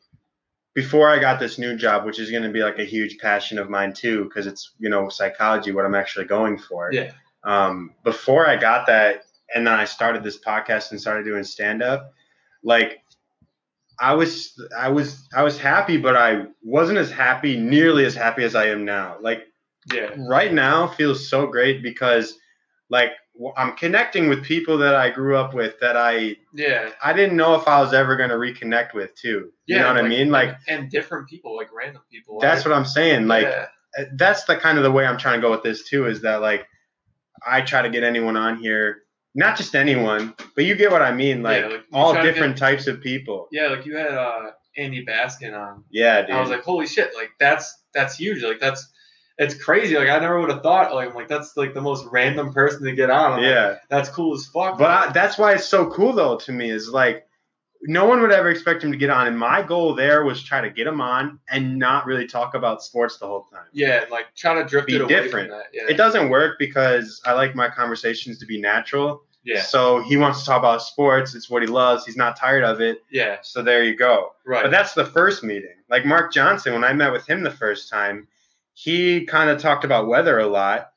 [SPEAKER 1] before I got this new job, which is going to be like a huge passion of mine too, because it's you know psychology, what I'm actually going for.
[SPEAKER 2] yeah
[SPEAKER 1] um, before I got that, and then I started this podcast and started doing stand up, like I was, I was, I was happy, but I wasn't as happy, nearly as happy as I am now. Like
[SPEAKER 2] yeah
[SPEAKER 1] right now feels so great because, like, I'm connecting with people that I grew up with that I,
[SPEAKER 2] yeah
[SPEAKER 1] I didn't know if I was ever gonna reconnect with too. You
[SPEAKER 2] yeah
[SPEAKER 1] know what I mean? Like
[SPEAKER 2] and different people like random people
[SPEAKER 1] that's what I'm saying. Like
[SPEAKER 2] yeah.
[SPEAKER 1] uh, that's the kind of the way I'm trying to go with this too is that like I try to get anyone on here, not just anyone, but you get what I mean, like,
[SPEAKER 2] Yeah, like,
[SPEAKER 1] all
[SPEAKER 2] to
[SPEAKER 1] different types of people.
[SPEAKER 2] yeah like you had uh andy baskin on
[SPEAKER 1] Yeah, dude.
[SPEAKER 2] I was like, holy shit, like that's that's huge. Like that's it's crazy. Like I never would have thought. Like I'm like that's like the most random person to get on. I'm like,
[SPEAKER 1] Yeah.
[SPEAKER 2] that's cool as fuck.
[SPEAKER 1] But I, that's why it's so cool though to me is like no one would ever expect him to get on, and my goal there was try to get him on and not really talk about sports the whole time.
[SPEAKER 2] yeah, like trying to drift
[SPEAKER 1] Be
[SPEAKER 2] it away
[SPEAKER 1] different.
[SPEAKER 2] from that. Yeah,
[SPEAKER 1] It doesn't work because I like my conversations to be natural.
[SPEAKER 2] yeah,
[SPEAKER 1] So he wants to talk about sports. It's what he loves. He's not tired of it.
[SPEAKER 2] yeah,
[SPEAKER 1] So there you go.
[SPEAKER 2] right.
[SPEAKER 1] But that's the first meeting. Like Mark Johnson, when I met with him the first time, he kind of talked about weather a lot.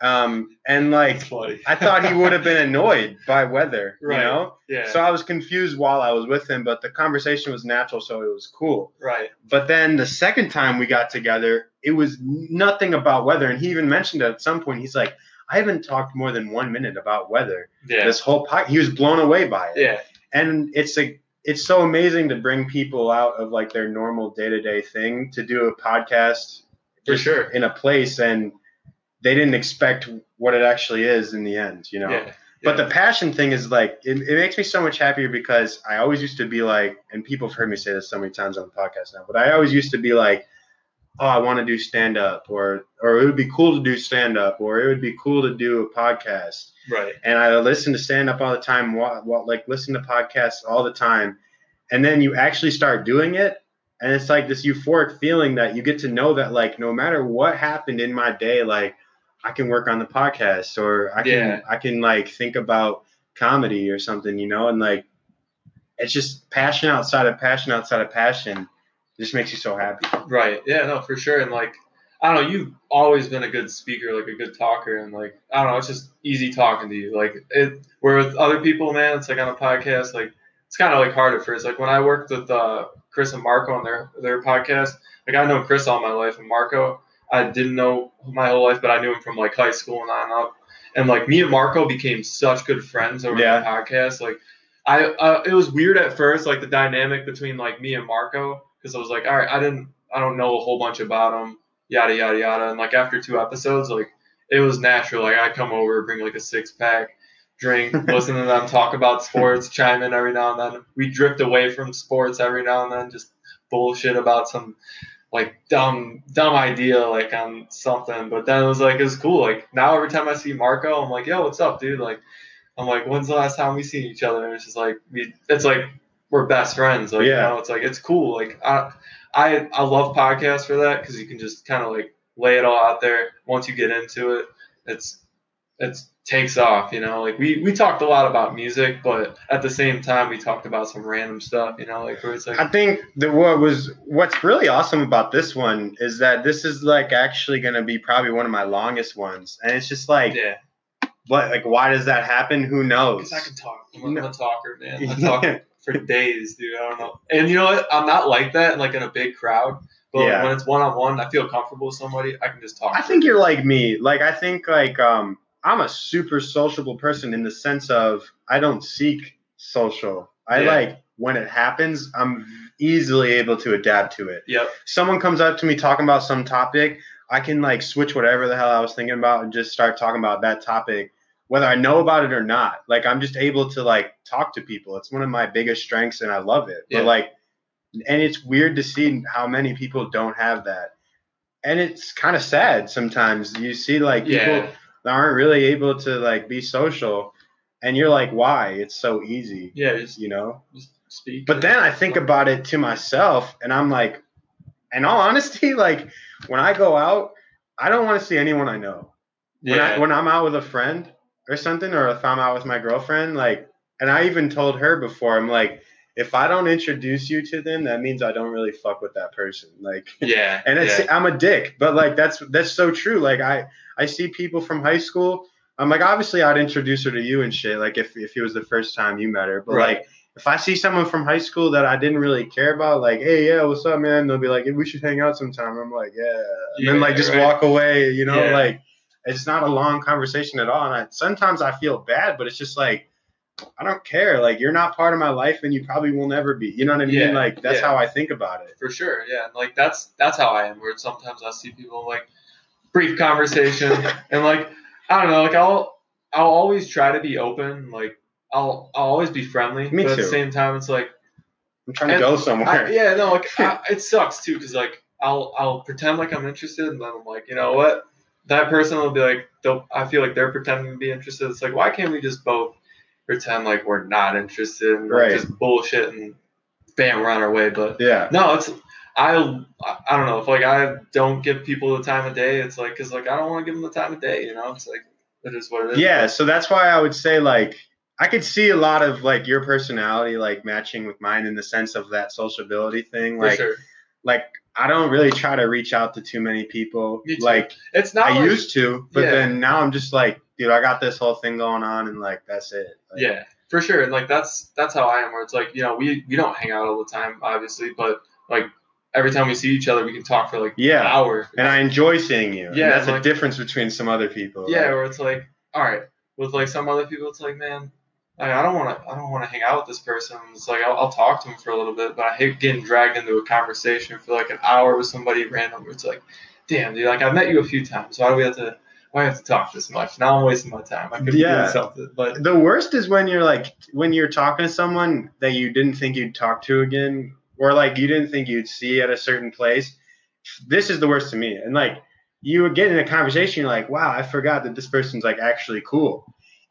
[SPEAKER 1] Um, and like, I thought he would have been annoyed by weather,
[SPEAKER 2] Right.
[SPEAKER 1] you know?
[SPEAKER 2] yeah,
[SPEAKER 1] So I was confused while I was with him, but the conversation was natural, so it was cool.
[SPEAKER 2] right.
[SPEAKER 1] But then the second time we got together, it was nothing about weather. And he even mentioned it at some point. He's like, I haven't talked more than one minute about weather.
[SPEAKER 2] Yeah,
[SPEAKER 1] This whole pod, he was blown away by it.
[SPEAKER 2] yeah,
[SPEAKER 1] And it's a, it's so amazing to bring people out of like their normal day to day thing to do a podcast
[SPEAKER 2] for sure.
[SPEAKER 1] in a place, and they didn't expect what it actually is in the end, you know.
[SPEAKER 2] Yeah,
[SPEAKER 1] But
[SPEAKER 2] yeah.
[SPEAKER 1] the passion thing is like it, it makes me so much happier because I always used to be like, and people have heard me say this so many times on the podcast now, but I always used to be like, oh, I want to do stand up, or or it would be cool to do stand up, or it would be cool to do a podcast.
[SPEAKER 2] right.
[SPEAKER 1] And I listen to stand up all the time, like listen to podcasts all the time, and then you actually start doing it, and it's like this euphoric feeling that you get to know that like no matter what happened in my day, like I can work on the podcast or I can
[SPEAKER 2] Yeah.
[SPEAKER 1] I can like think about comedy or something, you know, and like it's just passion outside of passion outside of passion. It just makes you so happy.
[SPEAKER 2] Right. Yeah, no, for sure. And like, I don't know, you've always been a good speaker, like a good talker, and like, I don't know, it's just easy talking to you. Like, it, where with other people, man, it's like on a podcast, like, it's kind of like hard at first. Like when I worked with uh, Chris and Marco on their their podcast, like I know Chris all my life, and Marco, I didn't know my whole life, but I knew him from like high school and on up. And like me and Marco became such good friends over
[SPEAKER 1] Yeah.
[SPEAKER 2] the podcast. Like, I uh, it was weird at first, like the dynamic between like me and Marco, because I was like, all right, I didn't, I don't know a whole bunch about him, yada yada yada. And like after two episodes, like it was natural. Like I come over, bring like a six pack, drink, listen to them talk about sports, chime in every now and then. We drift away from sports every now and then, just bullshit about some like dumb dumb idea like on something. But then it was like it's cool. Like now every time I see Marco, I'm like, yo, what's up, dude? Like I'm like, when's the last time we seen each other? And it's just like we it's like we're best friends. Like
[SPEAKER 1] Yeah.
[SPEAKER 2] you know, it's like it's cool. Like I I I love podcasts for that because you can just kind of like lay it all out there. Once you get into it, it's it's takes off. You know, like we we talked a lot about music, but at the same time we talked about some random stuff. You know, like where it's like
[SPEAKER 1] I think that what was what's really awesome about this one is that this is like actually going to be probably one of my longest ones, and it's just like,
[SPEAKER 2] yeah,
[SPEAKER 1] what, like why does that happen? Who knows?
[SPEAKER 2] I can talk. I'm a,
[SPEAKER 1] No.
[SPEAKER 2] I'm a talker, man. I talk for days, dude. I don't know. And you know what? I'm not like that, like in a big crowd. But
[SPEAKER 1] Yeah.
[SPEAKER 2] when it's one on one, I feel comfortable with somebody. I can just talk.
[SPEAKER 1] I think you're like me. Like I think like um I'm a super sociable person in the sense of I don't seek social. I
[SPEAKER 2] Yeah.
[SPEAKER 1] like when it happens, I'm easily able to adapt to it.
[SPEAKER 2] Yep.
[SPEAKER 1] Someone comes up to me talking about some topic, I can like switch whatever the hell I was thinking about and just start talking about that topic whether I know about it or not. Like I'm just able to like talk to people. It's one of my biggest strengths and I love it.
[SPEAKER 2] Yeah.
[SPEAKER 1] But like and it's weird to see how many people don't have that. And it's kind of sad sometimes. You see like people
[SPEAKER 2] Yeah.
[SPEAKER 1] That aren't really able to like be social and you're like why? It's so easy,
[SPEAKER 2] Yeah. Just,
[SPEAKER 1] you know?
[SPEAKER 2] just speak.
[SPEAKER 1] But then I think about it to myself and I'm like in all honesty like when I go out, I don't want to see anyone I know when, I,
[SPEAKER 2] Yeah.
[SPEAKER 1] when I'm out with a friend or something, or if I'm out with my girlfriend, like, and I even told her before, I'm like, if I don't introduce you to them, that means I don't really fuck with that person. Like,
[SPEAKER 2] yeah.
[SPEAKER 1] and it's,
[SPEAKER 2] yeah.
[SPEAKER 1] I'm a dick, but like, that's, that's so true. Like, I, I see people from high school. I'm like, obviously I'd introduce her to you and shit. Like if, if it was the first time you met her, but
[SPEAKER 2] Right.
[SPEAKER 1] like, if I see someone from high school that I didn't really care about, like, hey, yeah, what's up, man? They'll be like, hey, we should hang out sometime. I'm like, yeah. And then like just
[SPEAKER 2] right.
[SPEAKER 1] walk away, you know,
[SPEAKER 2] Yeah.
[SPEAKER 1] like it's not a long conversation at all. And I, sometimes I feel bad, but it's just like, I don't care. Like you're not part of my life and you probably will never be. You know what I mean?
[SPEAKER 2] Yeah,
[SPEAKER 1] Like that's
[SPEAKER 2] yeah.
[SPEAKER 1] how I think about it.
[SPEAKER 2] For sure, yeah. And like that's that's how I am. Where sometimes I see people like brief conversation and like I don't know, like I'll I'll always try to be open. Like I'll I'll always be friendly.
[SPEAKER 1] Me
[SPEAKER 2] but At
[SPEAKER 1] too.
[SPEAKER 2] the same time, it's like
[SPEAKER 1] I'm trying to go somewhere.
[SPEAKER 2] I, yeah, no, like I, it sucks too because like I'll I'll pretend like I'm interested, and then I'm like, you know what? That person will be like, they'll- I feel like they're pretending to be interested. It's like, why can't we just both pretend like we're not interested and
[SPEAKER 1] Right.
[SPEAKER 2] just bullshit and bam, we're on our way? But
[SPEAKER 1] Yeah.
[SPEAKER 2] no, it's I I don't know if like I don't give people the time of day. It's like because like I don't want to give them the time of day. You know, it's like it is what it is.
[SPEAKER 1] Yeah, so that's why I would say like I could see a lot of like your personality like matching with mine in the sense of that sociability thing.
[SPEAKER 2] for
[SPEAKER 1] Like
[SPEAKER 2] sure.
[SPEAKER 1] like I don't really try to reach out to too many people.
[SPEAKER 2] Too.
[SPEAKER 1] Like
[SPEAKER 2] It's not.
[SPEAKER 1] I
[SPEAKER 2] like,
[SPEAKER 1] used to, but
[SPEAKER 2] Yeah.
[SPEAKER 1] then now I'm just like, dude, I got this whole thing going on and like that's it. Like,
[SPEAKER 2] Yeah, for sure. And like that's that's how I am. Where it's like you know we we don't hang out all the time, obviously, but like every time we see each other, we can talk for like
[SPEAKER 1] Yeah.
[SPEAKER 2] an hour.
[SPEAKER 1] And I enjoy seeing you.
[SPEAKER 2] Yeah,
[SPEAKER 1] And that's
[SPEAKER 2] like-
[SPEAKER 1] a difference between some other people.
[SPEAKER 2] yeah,
[SPEAKER 1] Like,
[SPEAKER 2] where it's like all right, with like some other people, it's like man. Like, I don't want to. I don't want to hang out with this person. It's like I'll, I'll talk to him for a little bit, but I hate getting dragged into a conversation for like an hour with somebody random. It's like, damn, dude, like I met you a few times. Why do we have to? Why do we have to talk this much? Now I'm wasting my time. I could be
[SPEAKER 1] Yeah.
[SPEAKER 2] doing something. But
[SPEAKER 1] the worst is when you're like when you're talking to someone that you didn't think you'd talk to again or like you didn't think you'd see at a certain place. This is the worst to me. And like you would get in a conversation you're like wow i forgot that this person's like actually cool.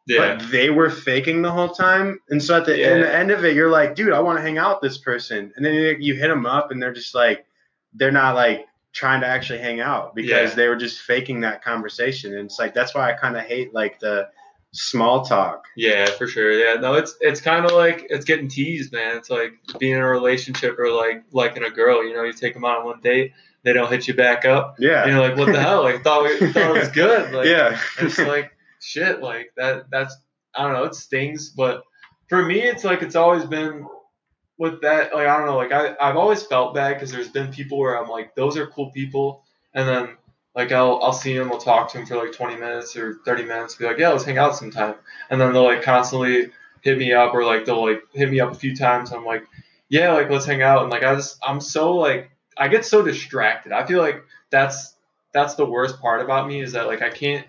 [SPEAKER 2] Yeah,
[SPEAKER 1] but they were faking the whole time. And so at the, in the end of it you're like dude i want to hang out with this person. And then you, you hit them up and they're just like they're not like trying to actually hang out because
[SPEAKER 2] Yeah.
[SPEAKER 1] they were just faking that conversation. And it's like that's why i kind of hate like the small talk
[SPEAKER 2] Yeah, for sure. Yeah, no, it's it's kind of like it's getting teased, man. It's like being in a relationship or like liking a girl. You know, you take them out on one date, they don't hit you back up.
[SPEAKER 1] Yeah.
[SPEAKER 2] And you're like, what the hell? Like, thought we thought it was good. Like,
[SPEAKER 1] yeah.
[SPEAKER 2] it's like shit. Like that. That's I don't know. It stings, but for me, it's like it's always been with that. Like I don't know. Like I I've always felt bad because there's been people where I'm like, those are cool people, and then like I'll I'll see them, I'll talk to them for like 20 minutes or 30 minutes, be like, yeah, let's hang out sometime, and then they'll like constantly hit me up or like they'll like hit me up a few times. I'm like, yeah, like let's hang out, and like I just I'm so like I get so distracted. I feel like that's that's the worst part about me is that like I can't.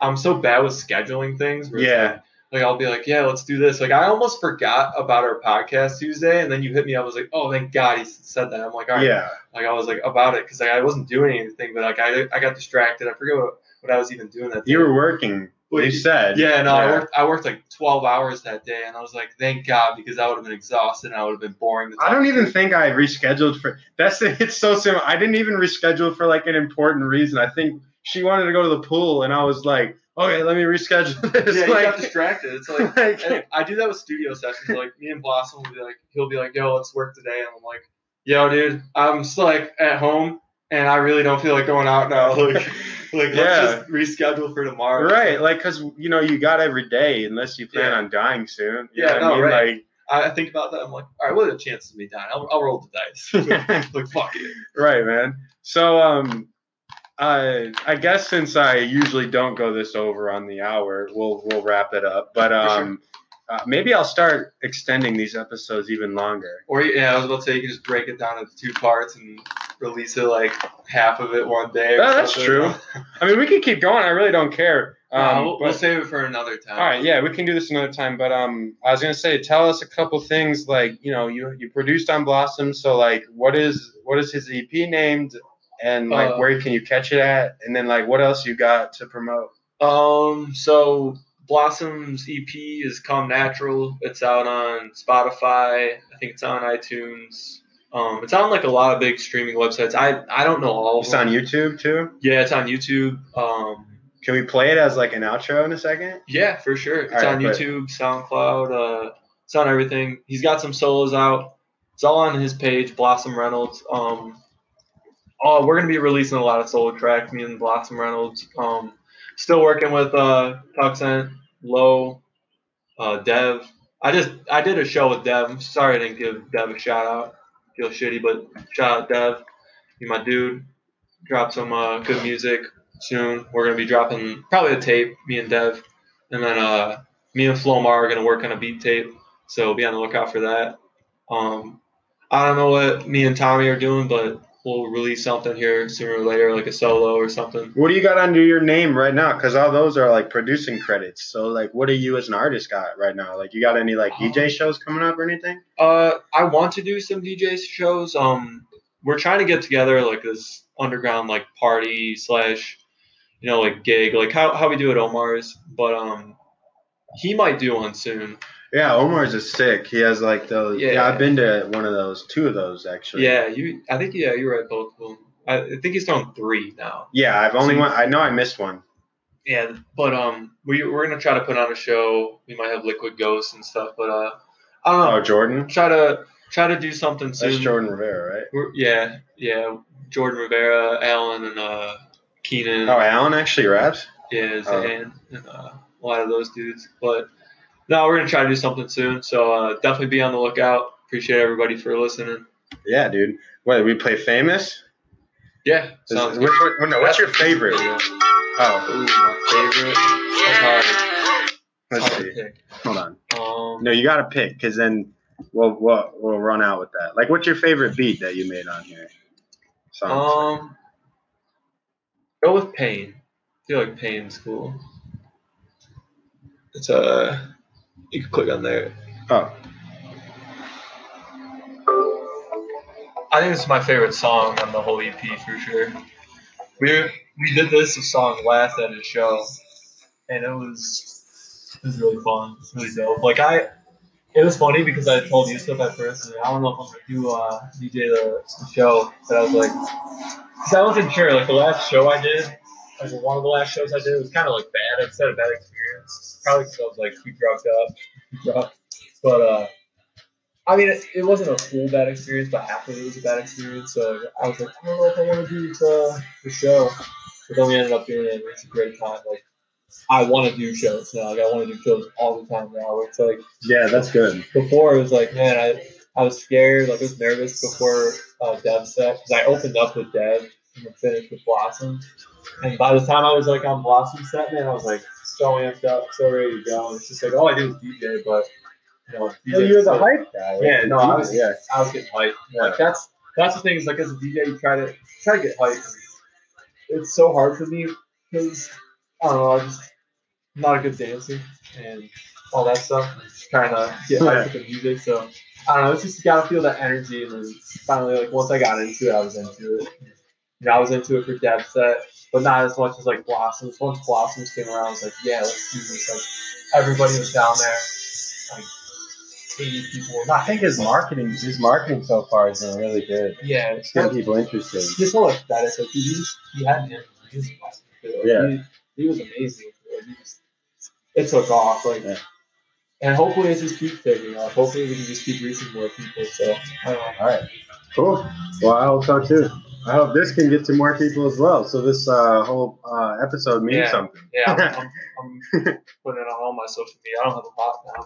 [SPEAKER 2] I'm so bad with scheduling things.
[SPEAKER 1] Yeah.
[SPEAKER 2] like- like I'll be like, yeah, let's do this. Like I almost forgot about our podcast Tuesday, and then you hit me up. I was like, oh, thank God he said that. I'm like, all right.
[SPEAKER 1] Yeah.
[SPEAKER 2] Like I was like about it because like, I wasn't doing anything, but like I, I got distracted. I forget what, what I was even doing that.
[SPEAKER 1] You were working.
[SPEAKER 2] What
[SPEAKER 1] You said.
[SPEAKER 2] Yeah, no, I worked. I worked like 12 hours that day, and I was like, thank God because I would have been exhausted and I would have been boring.
[SPEAKER 1] I don't even think I rescheduled for. That's it's so simple. I didn't even reschedule for like an important reason. I think she wanted to go to the pool, and I was like, okay, let me reschedule this.
[SPEAKER 2] Yeah, you got distracted. It's like
[SPEAKER 1] like,
[SPEAKER 2] I do that with studio sessions. Like me and Blossom will be like, he'll be like, "Yo, let's work today," and I'm like, "Yo, dude, I'm just like at home, and I really don't feel like going out now. Like, like
[SPEAKER 1] Yeah.
[SPEAKER 2] let's just reschedule for tomorrow."
[SPEAKER 1] right, like, cause you know you got every day unless you plan
[SPEAKER 2] Yeah.
[SPEAKER 1] on dying soon. You
[SPEAKER 2] Yeah, no,
[SPEAKER 1] I mean?
[SPEAKER 2] right. I I think about that. I'm like, all right, what are the chances of me dying? I'll, I'll roll the dice.
[SPEAKER 1] Like,
[SPEAKER 2] like, fuck it.
[SPEAKER 1] right, man. So, um, I I guess since I usually don't go this over on the hour, we'll we'll wrap it up. But
[SPEAKER 2] For sure.
[SPEAKER 1] um, uh, maybe I'll start extending these episodes even longer.
[SPEAKER 2] Or yeah, I was about to say you can just break it down into two parts and release it like half of it one day. or
[SPEAKER 1] Oh, that's true. I mean, we can keep going. I really don't care.
[SPEAKER 2] No,
[SPEAKER 1] Um,
[SPEAKER 2] we'll,
[SPEAKER 1] but-
[SPEAKER 2] we'll save it for another time.
[SPEAKER 1] all right, yeah, we can do this another time. But um, I was gonna say, tell us a couple things. Like, you know, you you produced on Blossom, so like, what is what is his EP named, and like,
[SPEAKER 2] Uh,
[SPEAKER 1] where can you catch it at? And then like, what else you got to promote?
[SPEAKER 2] Um, so Blossom's EP is Come Natural. It's out on Spotify. I think it's on iTunes. Um, it's on like a lot of big streaming websites. I I don't know all of
[SPEAKER 1] It's on YouTube too.
[SPEAKER 2] Yeah, it's on YouTube. Um,
[SPEAKER 1] Can we play it as like an outro in a second?
[SPEAKER 2] yeah, for sure. It's
[SPEAKER 1] right,
[SPEAKER 2] on YouTube, SoundCloud. Uh, it's on everything. He's got some solos out. It's all on his page, Blossom Reynolds. Um, oh, we're gonna be releasing a lot of solo tracks. Me and Blossom Reynolds. Um, still working with uh, Tuxent, Low, uh, Dev. I just I did a show with Dev. Sorry I didn't give Dev a shout out. Feel shitty, but shout out Dev. You my dude. Drop some uh, good music soon. We're gonna be dropping probably a tape, me and Dev, and then uh, me and Flomar are gonna work on a beat tape. So be on the lookout for that. Um, I don't know what me and Tommy are doing, but we'll release something here sooner or later, like a solo or something.
[SPEAKER 1] What do you got under your name right now? Because all those are like producing credits. So like, what do you as an artist got right now? Like, you got any like DJ shows coming up or anything?
[SPEAKER 2] Uh, I want to do some DJ shows. Um, we're trying to get together like this underground like party slash, you know, like gig, like how, how we do at Omar's. But um, he might do one soon.
[SPEAKER 1] Yeah, Omar's is sick. He has like those. Yeah.
[SPEAKER 2] Yeah.
[SPEAKER 1] I've been to one of those, two of those actually.
[SPEAKER 2] Yeah, you. I think yeah, you're right. Both of them. I, think he's done three now.
[SPEAKER 1] Yeah, I've only
[SPEAKER 2] So-
[SPEAKER 1] one. I know I missed one.
[SPEAKER 2] Yeah, but um, we we're gonna try to put on a show. We might have Liquid Ghosts and stuff, but uh, I don't know.
[SPEAKER 1] Oh, Jordan.
[SPEAKER 2] Try to try to do something soon.
[SPEAKER 1] That's Jordan Rivera, right?
[SPEAKER 2] We're, yeah, yeah. Jordan Rivera, Allen, and uh, Keenan.
[SPEAKER 1] Oh, Allen actually raps.
[SPEAKER 2] Yeah,
[SPEAKER 1] Oh.
[SPEAKER 2] And uh, a lot of those dudes. But no, we're gonna try to do something soon. So uh, definitely be on the lookout. Appreciate everybody for listening.
[SPEAKER 1] Yeah, dude. What we play famous?
[SPEAKER 2] Yeah,
[SPEAKER 1] Is- which, no, what's your favorite? Oh,
[SPEAKER 2] Ooh, my favorite. That's hard.
[SPEAKER 1] let's see. Hold on.
[SPEAKER 2] Um,
[SPEAKER 1] No, you gotta pick because then we'll, we'll we'll run out with that. Like, what's your favorite beat that you made on here? Songs.
[SPEAKER 2] Um, go with pain. I feel like pain's cool. It's uh, you can click on there.
[SPEAKER 1] oh,
[SPEAKER 2] I think it's my favorite song on the whole EP for sure. We we did this song last at a show, and it was it was really fun. It's really dope. Like I, it was funny because I told Yusuf at first, I don't know if I'm gonna do uh, DJ the, the show, but I was like, because I wasn't sure. Like the last show I did, like one of the last shows I did was kind of like bad. I just had a bad experience. Probably because I was like too drugged up. But uh, I mean, it, it wasn't a full bad experience, but half of it was a bad experience. So I was like, I don't know if I want to do the, the show. But then we ended up doing it. and It's a great time. Like, I want to do shows now. Like, I want to do shows all the time now. It's like
[SPEAKER 1] yeah, that's good.
[SPEAKER 2] before it was like, man, I I was scared. Like, I was nervous before uh, Dev set because I opened up with Dev and then finished with Blossom. And by the time I was like on Blossom set, man, I was like so amped up, so ready to go. And it's just like all I do is DJ, but you know, DJ
[SPEAKER 1] Oh, you're the
[SPEAKER 2] so-
[SPEAKER 1] hype guy.
[SPEAKER 2] Yeah, no, I was-
[SPEAKER 1] yeah.
[SPEAKER 2] I was getting hyped.
[SPEAKER 1] Yeah.
[SPEAKER 2] Like that's that's the thing is like as a DJ, you try to try to get hyped. It's so hard for me because I don't know, I'm just not a good dancer and all that stuff. Just trying to get hyped with the music, so I don't know. It's just you gotta feel that energy, and then finally, like once I got into it, I was into it. Know, I was into it for Dev set, uh, but not as much as like Blossoms. Once Blossoms came around, I was like, yeah, let's do this. Like everybody was down there, like 80 people.
[SPEAKER 1] I think his marketing, his marketing so far has been really good.
[SPEAKER 2] Yeah,
[SPEAKER 1] It's getting people interested.
[SPEAKER 2] His whole aesthetic, like he, just, he had him. He was. Like,
[SPEAKER 1] Yeah.
[SPEAKER 2] He, he was amazing. He just, it took off. Like,
[SPEAKER 1] Yeah.
[SPEAKER 2] and hopefully it just keeps taking off. Hopefully we can just keep reaching more people. So I don't know.
[SPEAKER 1] All right. Cool. Well, I hope so too. I hope this can get to more people as well. So this uh, whole uh, episode means
[SPEAKER 2] Yeah.
[SPEAKER 1] something.
[SPEAKER 2] Yeah, I'm, I'm, I'm putting it on all my social media. I don't have a bot now.